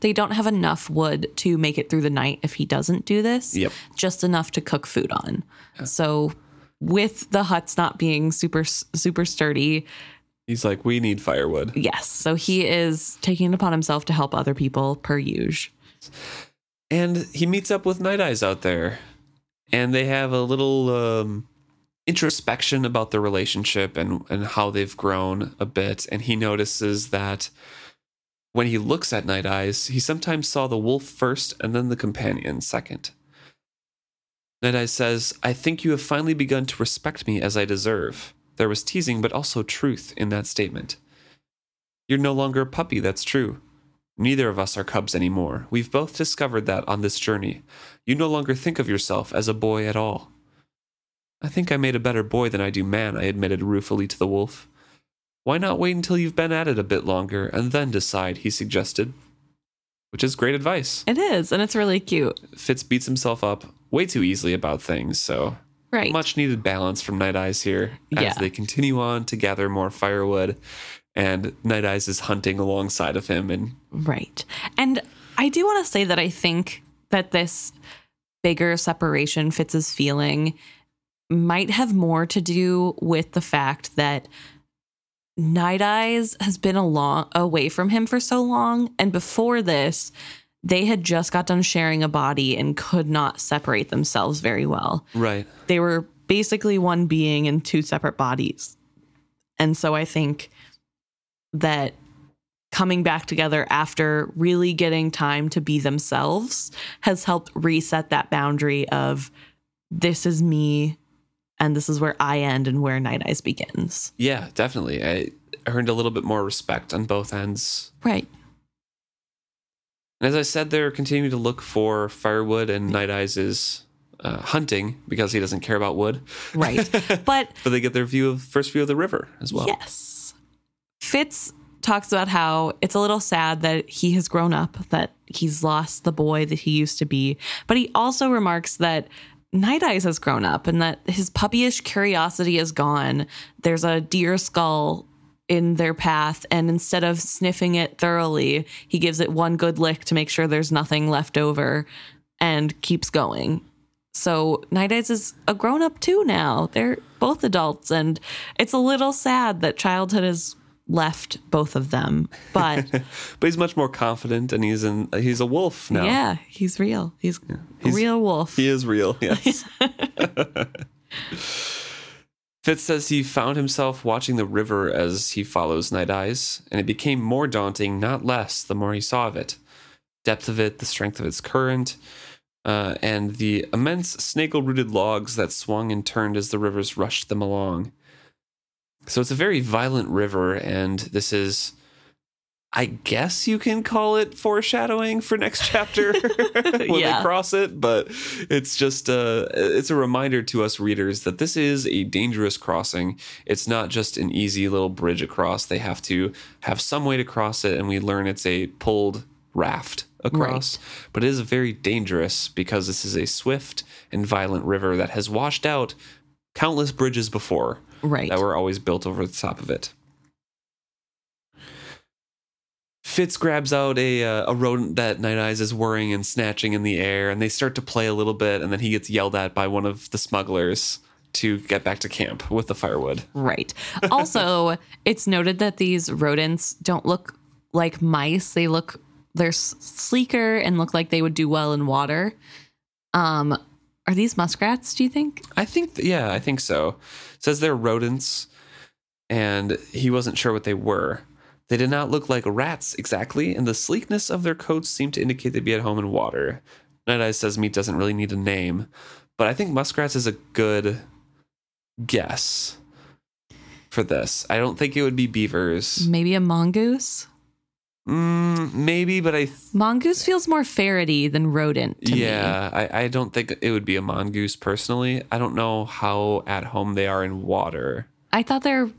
They don't have enough wood to make it through the night if he doesn't do this. Yep. Just enough to cook food on. So with the huts not being super super sturdy, He's like, we need firewood. yes. So he is taking it upon himself to help other people per usual. And he meets up with Night Eyes out there. And they have a little um, introspection about their relationship and, and how they've grown a bit. And he notices that when he looks at Night Eyes, he sometimes saw the wolf first and then the companion second. Eyes says, I think you have finally begun to respect me as I deserve. There was teasing, but also truth in that statement. You're no longer a puppy, that's true. Neither of us are cubs anymore. We've both discovered that on this journey. You no longer think of yourself as a boy at all. I think I made a better boy than I do man, I admitted ruefully to the wolf. Why not wait until you've been at it a bit longer and then decide, he suggested. Which is great advice. It is, and it's really cute. Fitz beats himself up way too easily about things, so Right. much needed balance from Night Eyes here as Yeah. they continue on to gather more firewood. And Night Eyes is hunting alongside of him and Right. And I do want to say that I think that this bigger separation Fitz's feeling might have more to do with the fact that Night Eyes has been along away from him for so long. And before this, they had just got done sharing a body and could not separate themselves very well. right. They were basically one being in two separate bodies. And so I think that coming back together after really getting time to be themselves has helped reset that boundary of this is me and this is where I end and where Night Eyes begins. Yeah, definitely. I earned a little bit more respect on both ends. Right. And as I said, they're continuing to look for firewood, and Night Eyes is uh, hunting because he doesn't care about wood. Right. but But they get their view of first view of the river as well. Yes. Fitz talks about how it's a little sad that he has grown up, that he's lost the boy that he used to be. But he also remarks that Night Eyes has grown up and that his puppyish curiosity is gone. There's a deer skull in their path, and instead of sniffing it thoroughly, he gives it one good lick to make sure there's nothing left over and keeps going. So Night Eyes is a grown up too now. They're both adults, and it's a little sad that childhood has left both of them. But But he's much more confident, and he's in. He's a wolf now. yeah, he's real. He's, a He's- real wolf. He is real, yes. Fitz says he found himself watching the river as he follows Night Eyes, and it became more daunting, not less, the more he saw of it. Depth of it, the strength of its current, uh, and the immense snake rooted logs that swung and turned as the rivers rushed them along. So it's a very violent river, and this is. I guess you can call it foreshadowing for next chapter when Yeah. they cross it, but it's just uh it's a reminder to us readers that this is a dangerous crossing. It's not just an easy little bridge across. They have to have some way to cross it and we learn it's a pulled raft across. But it is very dangerous because this is a swift and violent river that has washed out countless bridges before right. that were always built over the top of it. Fitz grabs out a uh, a rodent that Night Eyes is whirring and snatching in the air, and they start to play a little bit, and then he gets yelled at by one of the smugglers to get back to camp with the firewood. Right. Also, it's noted that these rodents don't look like mice. They look they're sleeker and look like they would do well in water. Um are these muskrats, do you think? I think, th- yeah, I think so. It says they're rodents, and he wasn't sure what they were. They did not look like rats exactly, and the sleekness of their coats seemed to indicate they'd be at home in water. Night Eyes says meat doesn't really need a name, but I think muskrats is a good guess for this. I don't think it would be beavers. Maybe a mongoose? Mm, maybe, but I th- Mongoose feels more ferrety than rodent to me. yeah, I, I don't think it would be a mongoose personally. I don't know how at home they are in water. I thought they're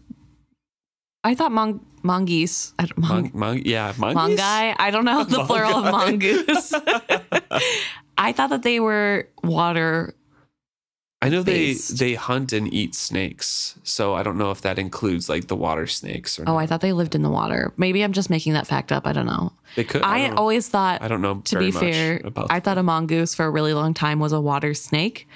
I thought mon- mongoose. I don't, Mon- mon- yeah, mongoose. Mongai. I don't know the plural of mongoose. I thought that they were water. I know they based. they hunt and eat snakes, so I don't know if that includes like the water snakes or Oh, not. I thought they lived in the water. Maybe I'm just making that fact up. I don't know. they could. I, I, always thought, I don't know. to be fair, I thought a mongoose for a really long time was a water snake.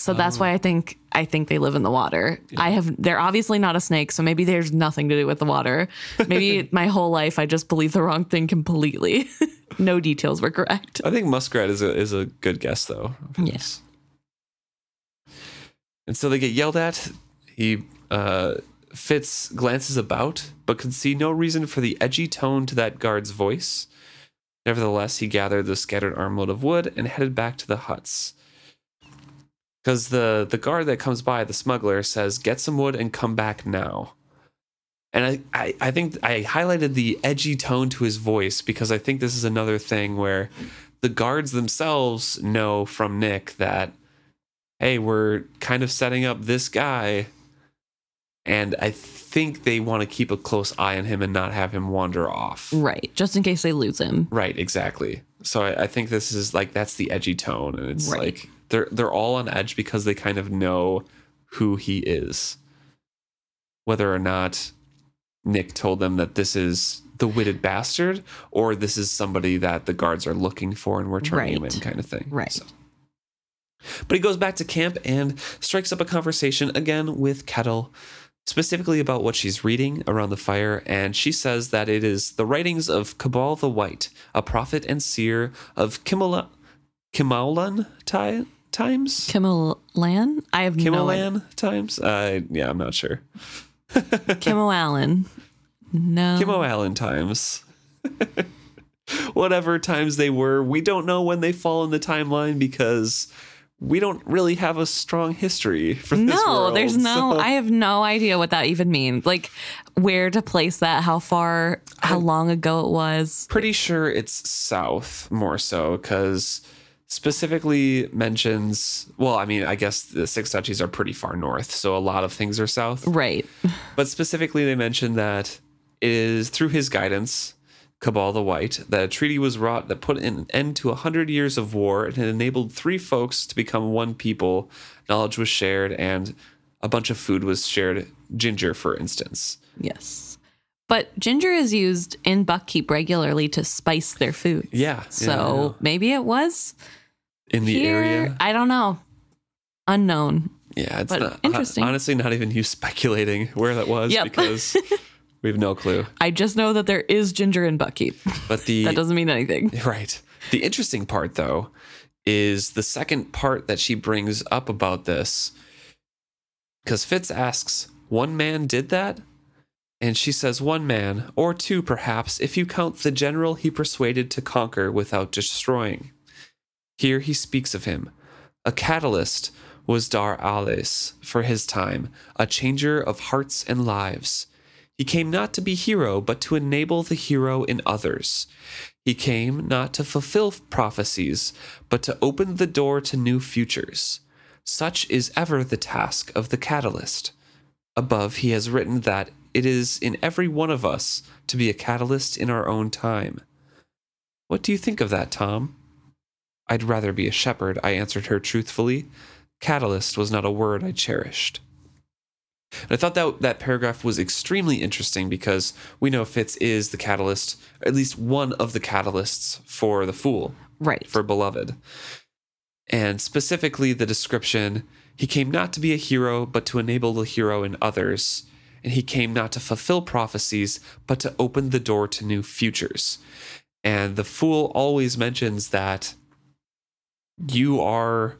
So that's Oh. why I think I think they live in the water. I have they're obviously not a snake, so maybe there's nothing to do with the water. Maybe my whole life I just believe the wrong thing completely. no details were correct. I think muskrat is a is a good guess though. Yes. Yeah. And so they get yelled at. He uh, Fitz glances about, but can see no reason for the edgy tone to that guard's voice. Nevertheless, he gathered the scattered armload of wood and headed back to the huts. Because the, the guard that comes by, the smuggler, says, Get some wood and come back now. And I, I, I think I highlighted the edgy tone to his voice because I think this is another thing where the guards themselves know from Nick that, hey, we're kind of setting up this guy. And I think they want to keep a close eye on him and not have him wander off. Right. Just in case they lose him. Right, exactly. So I, I think this is like that's the edgy tone, and it's Right. like they're they're all on edge because they kind of know who he is, whether or not Nick told them that this is the witted bastard or this is somebody that the guards are looking for and we're turning him in, kind of thing. Right. So- But he goes back to camp and strikes up a conversation again with Kettle, specifically about what she's reading around the fire. And she says that it is the writings of Cabal the White, a prophet and seer of Kimala, Kimaulan times? Kimalan? I have no idea. Times? Uh, yeah, I'm not sure. Kimo Allen. No. Kimo Allen times. Whatever times they were, we don't know when they fall in the timeline because we don't really have a strong history for this no, world, there's no. so- I have no idea what that even means. Like where to place that, how far, how long ago it was. pretty sure it's south more so because specifically mentions well i mean i guess the six duchies are pretty far north so a lot of things are south Right. but specifically they mention that it is through his guidance cabal the white that a treaty was wrought that put an end to a hundred years of war and it enabled three folks to become one people knowledge was shared and a bunch of food was shared ginger for instance Yes. But ginger is used in Buckkeep regularly to spice their food. yeah So maybe it was yeah. In the here. area I don't know. Unknown. Yeah, it's But not uh, interesting. Honestly, not even you speculating where that was Yep. because we have no clue. I just know that there is ginger in Buckkeep. But the That doesn't mean anything. right, the interesting part though is the second part that she brings up about this, because Fitz asks, "One man did that." And she says, one man, or two perhaps, if you count the general he persuaded to conquer without destroying. Here he speaks of him. A catalyst was Dar Ales for his time, a changer of hearts and lives. He came not to be hero, but to enable the hero in others. He came not to fulfill prophecies, but to open the door to new futures. Such is ever the task of the catalyst. Above, he has written that it is in every one of us to be a catalyst in our own time. What do you think of that, Tom? I'd rather be a shepherd, I answered her truthfully. Catalyst was not a word I cherished. And I thought that that paragraph was extremely interesting because we know Fitz is the catalyst, at least one of the catalysts for the Fool Right. for Beloved. And specifically, the description he came not to be a hero, but to enable the hero in others. And he came not to fulfill prophecies, but to open the door to new futures. And the fool always mentions that you are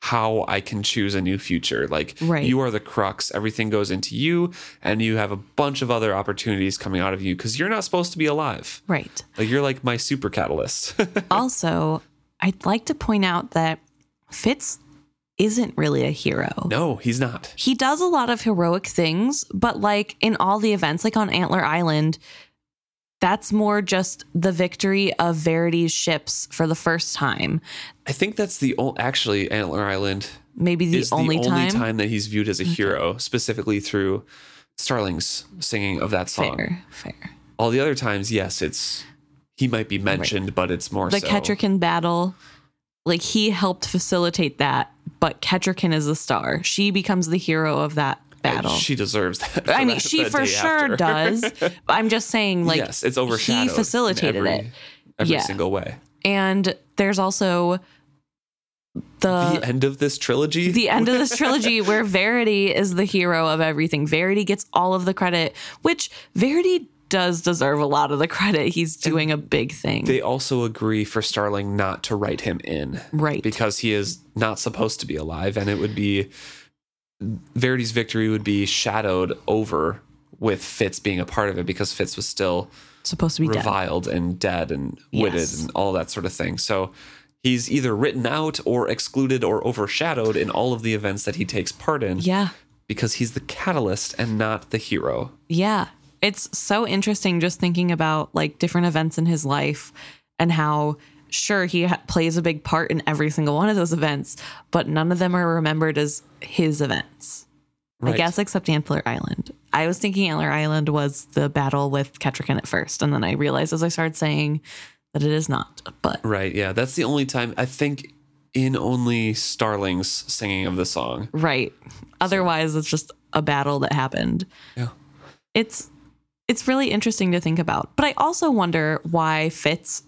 how I can choose a new future. Like, Right. you are the crux. Everything goes into you, and you have a bunch of other opportunities coming out of you because you're not supposed to be alive. right. Like, you're like my super catalyst. also, I'd like to point out that Fitz isn't really a hero. no, he's not. He does a lot of heroic things, but like in all the events, like on Antler Island, that's more just the victory of Verity's ships for the first time. I think that's the only, actually Antler Island Maybe the is only, the only time. time. that he's viewed as a hero, specifically through Starling's singing of that song. Fair, fair. All the other times, yes, it's he might be mentioned, but it's more the so. Kettricken battle, like he helped facilitate that, but Kettricken is the star. She becomes the hero of that And battle. She deserves that. I mean, that- she that for sure does. I'm just saying, like, yes, it's overshadowed. he facilitated every, it. every Yeah. single way. And there's also the the end of this trilogy. the end of this trilogy where Verity is the hero of everything. Verity gets all of the credit, which Verity does deserve a lot of the credit. He's doing a big thing. they also agree for Starling not to write him in, right. Because he is not supposed to be alive, and it would be Verity's victory would be shadowed over with Fitz being a part of it because Fitz was still supposed to be dead. reviled and dead and witted Yes. and all that sort of thing. So he's either written out or excluded or overshadowed in all of the events that he takes part in Yeah. because he's the catalyst and not the hero. Yeah. It's so interesting just thinking about like different events in his life and how sure he ha- plays a big part in every single one of those events, but none of them are remembered as his events. I guess except Antler Island. I was thinking Antler Island was the battle with Kettricken at first, and then I realized as I started saying that it is not. But Right. Yeah. That's the only time I think in only Starling's singing of the song. right. Otherwise it's just a battle that happened. Yeah. It's it's really interesting to think about. But I also wonder why Fitz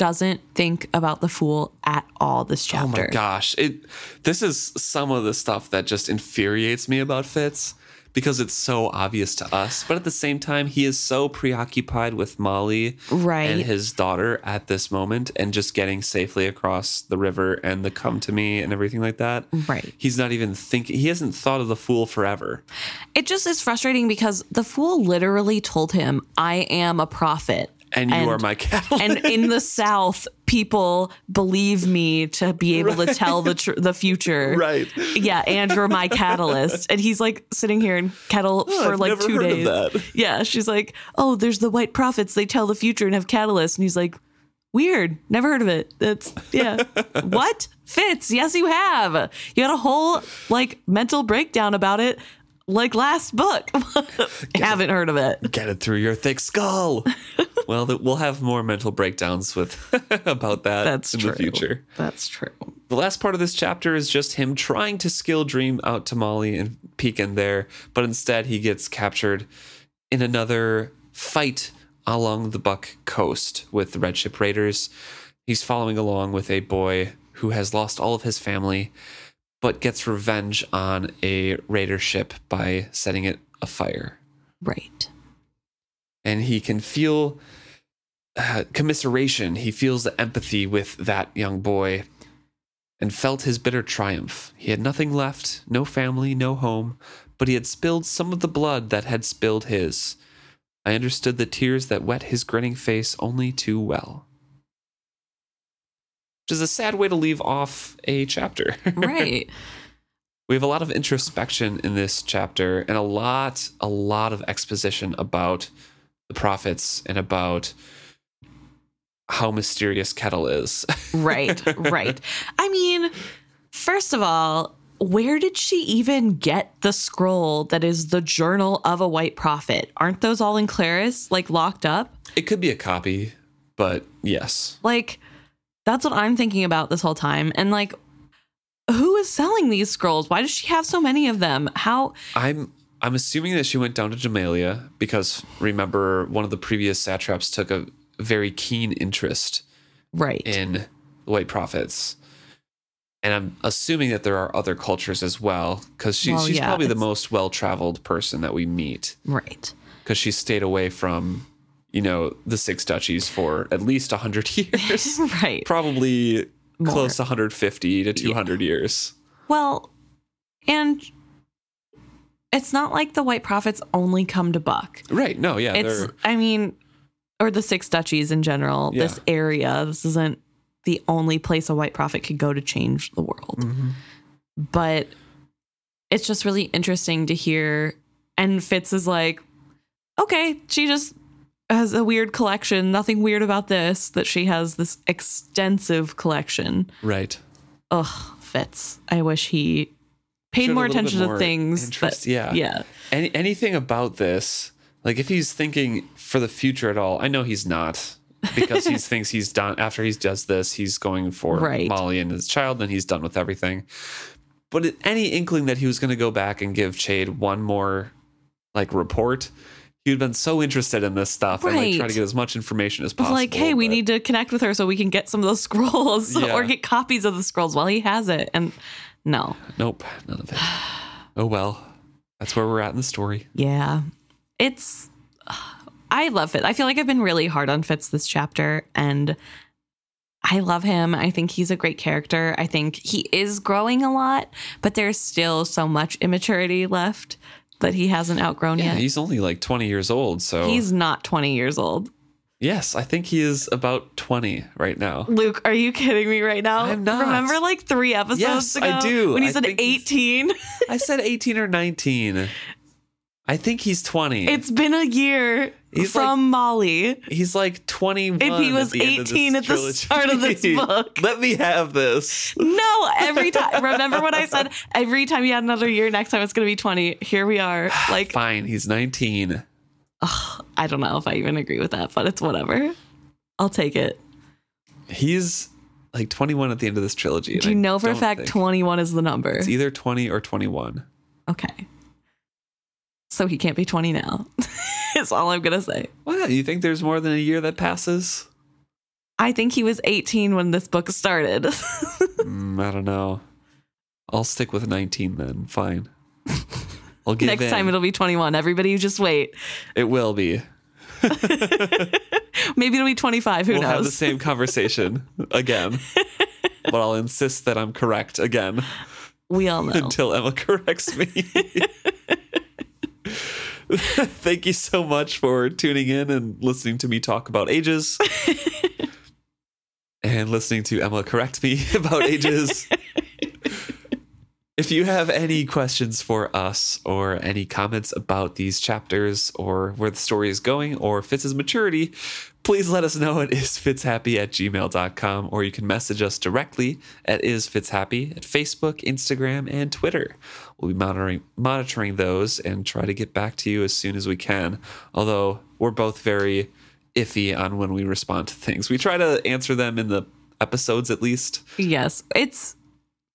doesn't think about the fool at all this chapter. Oh my gosh. It this is some of the stuff that just infuriates me about Fitz because it's so obvious to us. But at the same time, he is so preoccupied with Molly Right. and his daughter at this moment and just getting safely across the river and the come to me and everything like that. Right. He's not even thinking he hasn't thought of the fool forever. It just is frustrating because the fool literally told him, I am a prophet. And you are my catalyst. and in the South, people believe me to be able to tell the tr- the future. right. Yeah, and you're my catalyst. And he's like sitting here in kettle Oh, for I've like two days. Yeah, she's like, oh, there's the white prophets. They tell the future and have catalysts. And he's like, weird. Never heard of it. That's yeah. what fits? Yes, you have. You had a whole like mental breakdown about it. Like last book, haven't heard of it. Get it through your thick skull. well, we'll have more mental breakdowns with about that That's in true. the future. That's true. The last part of this chapter is just him trying to skill Dream out to Molly and peek in there, but instead he gets captured in another fight along the Buck coast with the Red Ship Raiders. He's following along with a boy who has lost all of his family, but gets revenge on a raider ship by setting it afire. Right. And he can feel uh, commiseration. He feels the empathy with that young boy and felt his bitter triumph. He had nothing left, no family, no home, but he had spilled some of the blood that had spilled his. I understood the tears that wet his grinning face only too well. Which is a sad way to leave off a chapter. Right. we have a lot of introspection in this chapter and a lot, a lot of exposition about the prophets and about how mysterious Kettle is. right. Right. I mean, first of all, where did she even get the scroll that is the journal of a white prophet? Aren't those all in Clerres, like locked up? it could be a copy, but yes. Like, that's what I'm thinking about this whole time. And like, who is selling these scrolls? Why does she have so many of them? How? I'm I'm assuming that she went down to Jamaillia because remember one of the previous satraps took a very keen interest Right. in the white prophets. And I'm assuming that there are other cultures as well because she, Well, she's yeah, probably the most well traveled person that we meet right. because she stayed away from, you know, the six duchies for at least 100 years. right. probably More. close to 150 to 200 years. Well, and it's not like the white prophets only come to Buck. Right. No, yeah. it's i mean or the six duchies in general Yeah. this area this isn't the only place a white prophet could go to change the world Mhm. but it's just really interesting to hear and fitz is like okay she just has a weird collection nothing weird about this that she has this extensive collection Right. ugh fitz i wish he paid Showed more attention to things interest, yeah. yeah Any, anything about this Like if he's thinking for the future at all, I know he's not because he thinks he's done after he does this, he's going for Right. Molly and his child, and he's done with everything. But any inkling that he was going to go back and give Chade one more like report, he would have been so interested in this stuff and like try Right. to get as much information as possible. like, hey, we need to connect with her so we can get some of those scrolls Yeah. or get copies of the scrolls while he has it. And no, Nope, none of it. Oh well, that's where we're at in the story. yeah, it's. I love it. I feel like I've been really hard on Fitz this chapter, and I love him. I think he's a great character. I think he is growing a lot, but there's still so much immaturity left that he hasn't outgrown Yeah, yet. he's only like 20 years old, so He's not 20 years old. yes, I think he is about 20 right now. Luke, are you kidding me right now? I'm not. Remember like three episodes Yes, ago? I do. When he I said 18? I said 18 or 19. I think he's 20. It's been a year He's from Molly. he's like 21. If he at was the end of this 18 at the trilogy. start of this book. Let me have this. No, every time. Remember what I said? Every time you had another year, next time it's going to be 20. Here we are. Like, Fine, he's 19. I don't know if I even agree with that, but it's whatever. I'll take it. He's like 21 at the end of this trilogy. Do you know for a fact think- 21 is the number? It's either 20 or 21. Okay. So he can't be 20 now. Is all I'm going to say. What? You think there's more than a year that passes? I think he was 18 when this book started. Mm, I don't know. I'll stick with 19 then. Fine. I'll give Next in. time it'll be 21. Everybody just wait. It will be. Maybe it'll be 25. Who knows? we'll have the same conversation again. but I'll insist that I'm correct again we all know. until Emma corrects me. Thank you so much for tuning in and listening to me talk about ages. and listening to Emma correct me about ages. If you have any questions for us or any comments about these chapters or where the story is going or Fitz's maturity, please let us know at isfitzhappy at gmail.com or you can message us directly at isfitzhappy at Facebook, Instagram, and Twitter. We'll be monitoring monitoring those and try to get back to you as soon as we can. Although we're both very iffy on when we respond to things. We try to answer them in the episodes at least. Yes, it's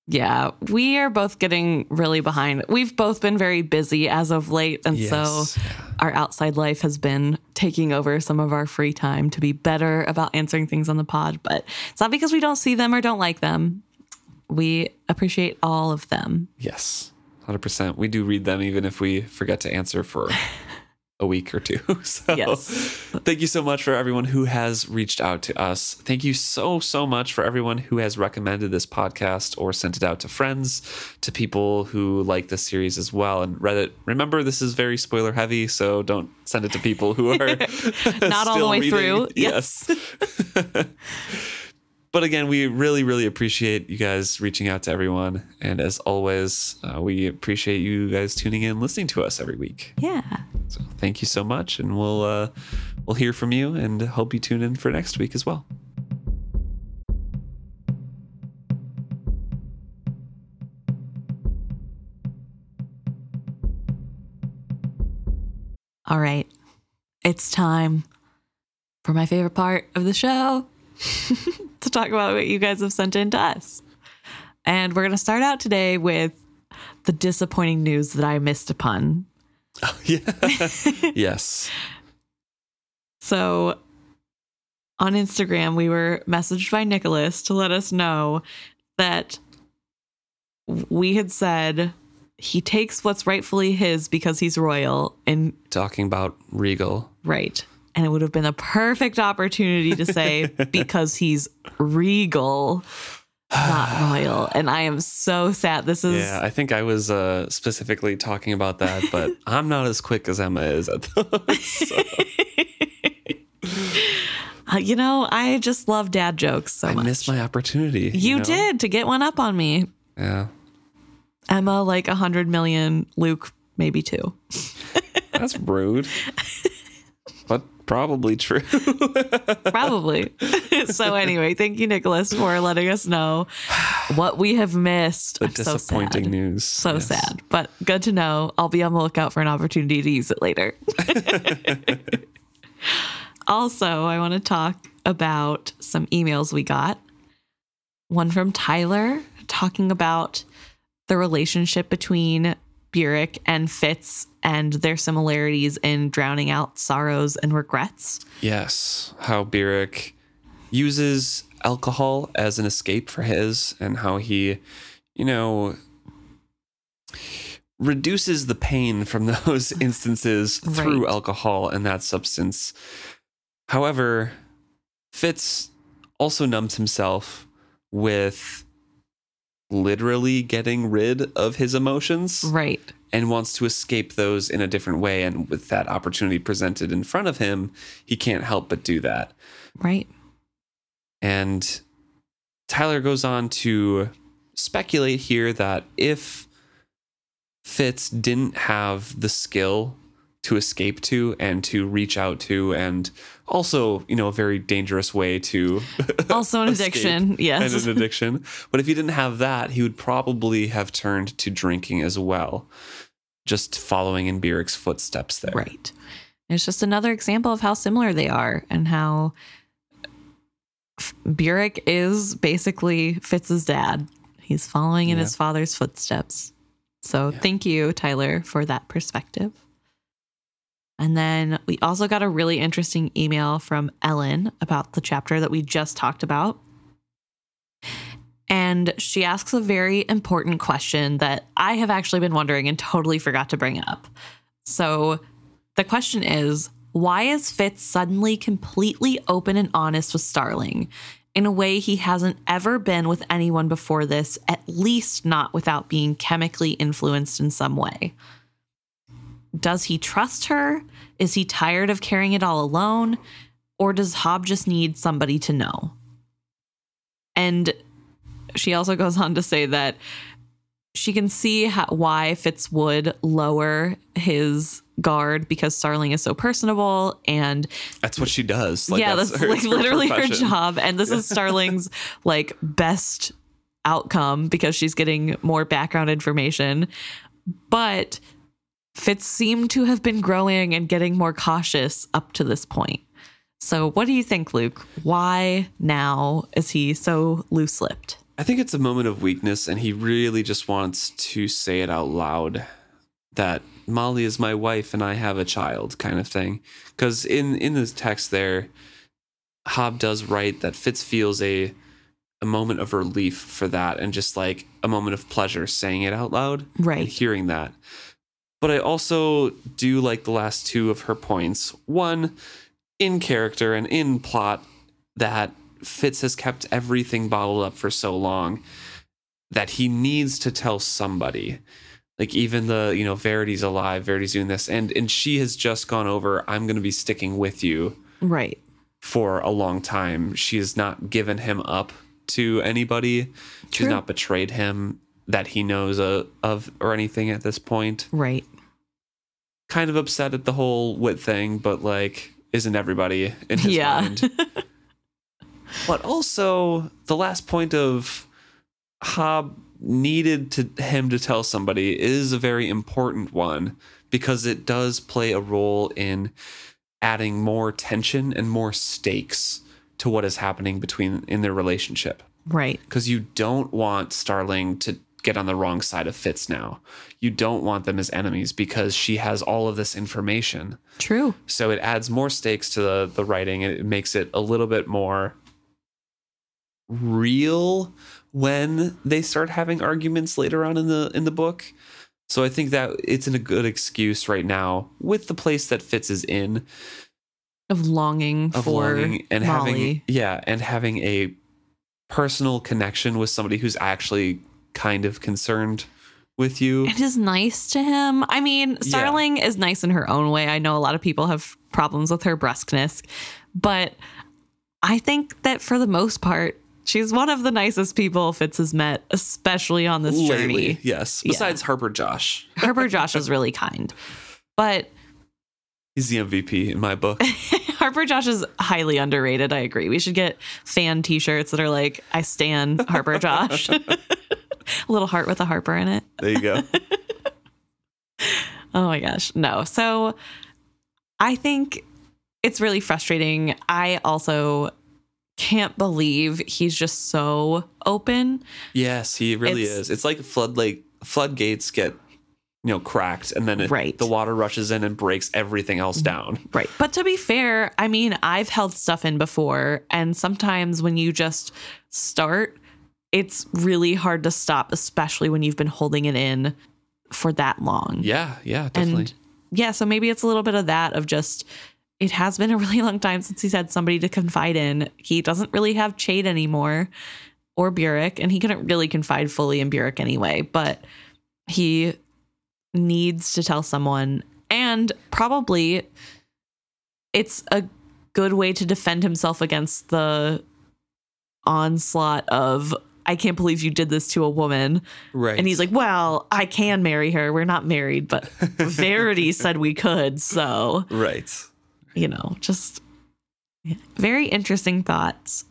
yeah, we are both getting really behind. We've both been very busy as of late, and Yes. so our outside life has been taking over some of our free time to be better about answering things on the pod. But it's not because we don't see them or don't like them. We appreciate all of them. Yes, 100%. We do read them even if we forget to answer for a week or two. So Yes. thank you so much for everyone who has reached out to us. Thank you so, so much for everyone who has recommended this podcast or sent it out to friends, to people who like this series as well. And Reddit, remember, this is very spoiler heavy, so don't send it to people who are Not all the way reading. through. Yes. But again, we really, really appreciate you guys reaching out to everyone. And as always, uh, we appreciate you guys tuning in, listening to us every week. Yeah. So thank you so much, and we'll uh, we'll hear from you, and hope you tune in for next week as well. All right. It's time for my favorite part of the show to talk about what you guys have sent in to us. And we're going to start out today with the disappointing news that I missed upon. Oh, yeah. yes. So on Instagram, we were messaged by Nicholas to let us know that we had said he takes what's rightfully his because he's royal and Talking about Regal. Right. And it would have been a perfect opportunity to say because he's regal, not royal. And I am so sad. This is, Yeah, I think I was uh, specifically talking about that, but I'm not as quick as Emma is at those. so uh, you know, I just love dad jokes so I much. missed my opportunity. you know? did to get one up on me. Yeah. Emma, like a hundred million. Luke, maybe two. That's rude. Probably true. Probably. so anyway, thank you, Nicholas, for letting us know what we have missed. the I'm so disappointing sad. news. So Yes. sad, but good to know. I'll be on the lookout for an opportunity to use it later. also, I want to talk about some emails we got. One from Tyler talking about the relationship between Burrich and Fitz and their similarities in drowning out sorrows and regrets. Yes, how Burrich uses alcohol as an escape for his, and how he, you know, reduces the pain from those instances through alcohol and that substance. However, Fitz also numbs himself with literally getting rid of his emotions Right. and wants to escape those in a different way. And with that opportunity presented in front of him, he can't help but do that. Right. And Tyler goes on to speculate here that if Fitz didn't have the skill to escape to and to reach out to, and also, you know, a very dangerous way to Also an addiction. Yes. and an addiction. But if he didn't have that, he would probably have turned to drinking as well, just following in Burrich's footsteps there. Right. It's just another example of how similar they are and how Burrich is basically Fitz's dad. He's following in Yeah. his father's footsteps. So Yeah. thank you, Tyler, for that perspective. And then we also got a really interesting email from Ellen about the chapter that we just talked about. And she asks a very important question that I have actually been wondering and totally forgot to bring up. So the question is why is Fitz suddenly completely open and honest with Starling in a way he hasn't ever been with anyone before this, at least not without being chemically influenced in some way? Does he trust her? Is he tired of carrying it all alone? Or does Hobb just need somebody to know? And she also goes on to say that she can see how, why Fitz would lower his guard because Starling is so personable and That's what she does. Like, yeah, that's, her- like literally her profession. job. And this is Starling's like best outcome because she's getting more background information. But Fitz seemed to have been growing and getting more cautious up to this point. So, what do you think, Luke? Why now is he so loose lipped? I think it's a moment of weakness, and he really just wants to say it out loud that Molly is my wife and I have a child, kind of thing. Because in in this text there, Hobb does write that Fitz feels a a moment of relief for that, and just like a moment of pleasure saying it out loud and Right. hearing that. But I also do like the last two of her points. One, in character and in plot, that Fitz has kept everything bottled up for so long that he needs to tell somebody. Like even the, you know, Verity's alive, Verity's doing this, and and she has just gone over, I'm gonna be sticking with you Right. for a long time. She has not given him up to anybody. She's not betrayed him that he knows uh, of or anything at this point. Right. Kind of upset at the whole wit thing, but like, isn't everybody in his Yeah. mind? but also the last point of Hobb needed to him to tell somebody is a very important one because it does play a role in adding more tension and more stakes to what is happening between in their relationship right. because you don't want Starling to get on the wrong side of Fitz now. You don't want them as enemies because she has all of this information. True. So it adds more stakes to the, the writing and it makes it a little bit more real when they start having arguments later on in the in the book. So I think that it's in a good excuse right now with the place that Fitz is in Of longing of for longing and Molly. having yeah and having a personal connection with somebody who's actually kind of concerned with you It is nice to him. I mean, Starling is nice in her own way. I know a lot of people have problems with her brusqueness, but I think that for the most part, she's one of the nicest people Fitz has met, especially on this lately journey. yes Yeah. besides harper josh Harper Josh is really kind, but He's the MVP in my book. Harper Josh is highly underrated. I agree. We should get fan T-shirts that are like "I stand Harper Josh," a little heart with a Harper in it. There you go. Oh my gosh, no. So I think it's really frustrating. I also can't believe he's just so open. Yes, he really It's- is. It's like flood like floodgates get you know cracked and then it, Right. Mm-hmm. the water rushes in and breaks everything else down. Right. But to be fair, I mean, I've held stuff in before, and sometimes when you just start, it's really hard to stop, especially when you've been holding it in for that long. Yeah, yeah, definitely. And yeah, so maybe it's a little bit of that of just it has been a really long time since he's had somebody to confide in. He doesn't really have Chade anymore or Burrich, and he couldn't really confide fully in Burrich anyway, but he needs to tell someone and probably it's a good way to defend himself against the onslaught of I can't believe you did this to a woman. right. And he's like, Well, I can marry her. We're not married, but Verity said we could. So, Right. you know, just yeah, very interesting thoughts.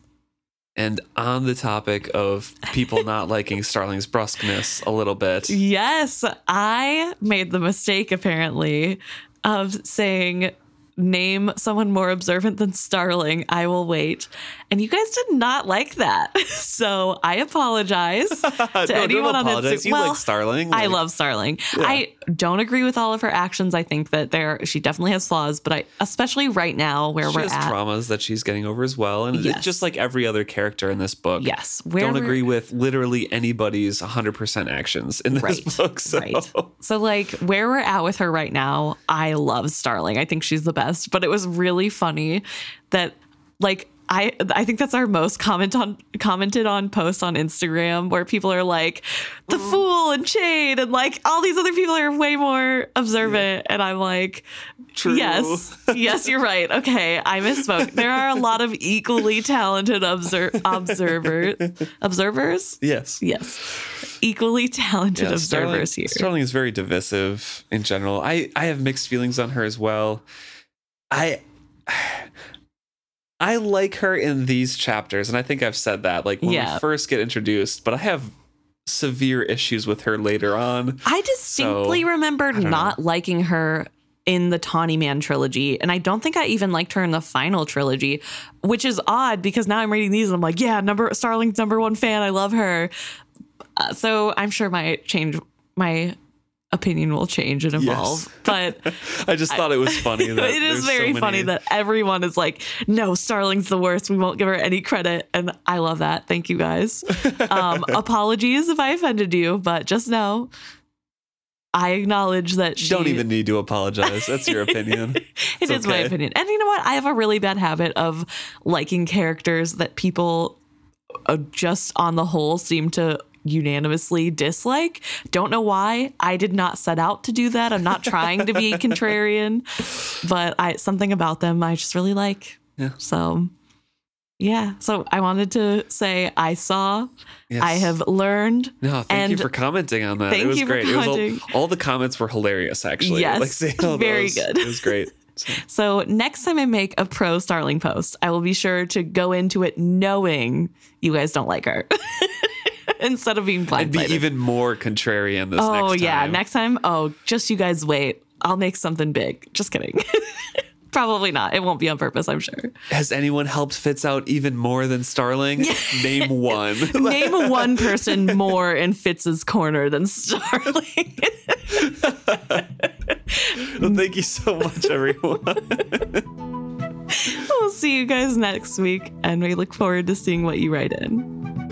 And on the topic of people not liking Starling's brusqueness a little bit. Yes, I made the mistake apparently of saying, Name someone more observant than Starling. I will wait. And you guys did not like that. So I apologize to no, anyone on apologize. Instagram. You Well, like Starling. I love Starling. Yeah. I don't agree with all of her actions. I think that there she definitely has flaws, but I especially right now where She we're has at. traumas that she's getting over as well. And Yes. just like every other character in this book. Yes, where don't agree with literally anybody's 100% actions in this Right, book. So. right. So like where we're at with her right now, I love Starling. I think she's the best. But it was really funny that like I I think that's our most comment on commented on post on Instagram where people are like the Mm-hmm. fool and Chade and like all these other people are way more observant and I'm like True. Yes. Yes, you're right. Okay, I misspoke. There are a lot of equally talented obser- observer observers. Yes. Yes. Equally talented Yeah, observers Starling, here. Starling is very divisive in general. I, I have mixed feelings on her as well. I I like her in these chapters, and I think I've said that like when Yeah. we first get introduced, but I have severe issues with her later on. I distinctly So, remembered don't not liking her in the Tawny Man trilogy, and I don't think I even liked her in the final trilogy, which is odd because now I'm reading these and I'm like, yeah, number Starling's number one fan. I love her. Uh, so I'm sure my change my opinion will change and evolve, but. I just thought it was funny that it is there's so very funny that everyone is like, no, Starling's the worst. We won't give her any credit. And I love that. Thank you guys. Um, apologies if I offended you, but just know I acknowledge that she. don't even need to apologize. That's your opinion. It is my opinion. And you know what? I have a really bad habit of liking characters that people uh, just on the whole seem to unanimously dislike. Don't know why. I did not set out to do that. I'm not trying to be contrarian, but I something about them I just really like. Yeah. So yeah. So I wanted to say I saw, Yes. I have learned. No, thank you for commenting on that. thank it was you for great. It was all, all the comments were hilarious, actually. Yes, like very those. good. It was great. So, So next time I make a pro Starling post, I will be sure to go into it knowing you guys don't like her. Instead of being I'd be even more contrarian this oh next yeah, next time. Oh, just you guys wait. I'll make something big. Just kidding. Probably not. It won't be on purpose, I'm sure. Has anyone helped Fitz out even more than Starling? Name one. Name one person more in Fitz's corner than Starling. well, thank you so much, everyone. we'll see you guys next week, and we look forward to seeing what you write in.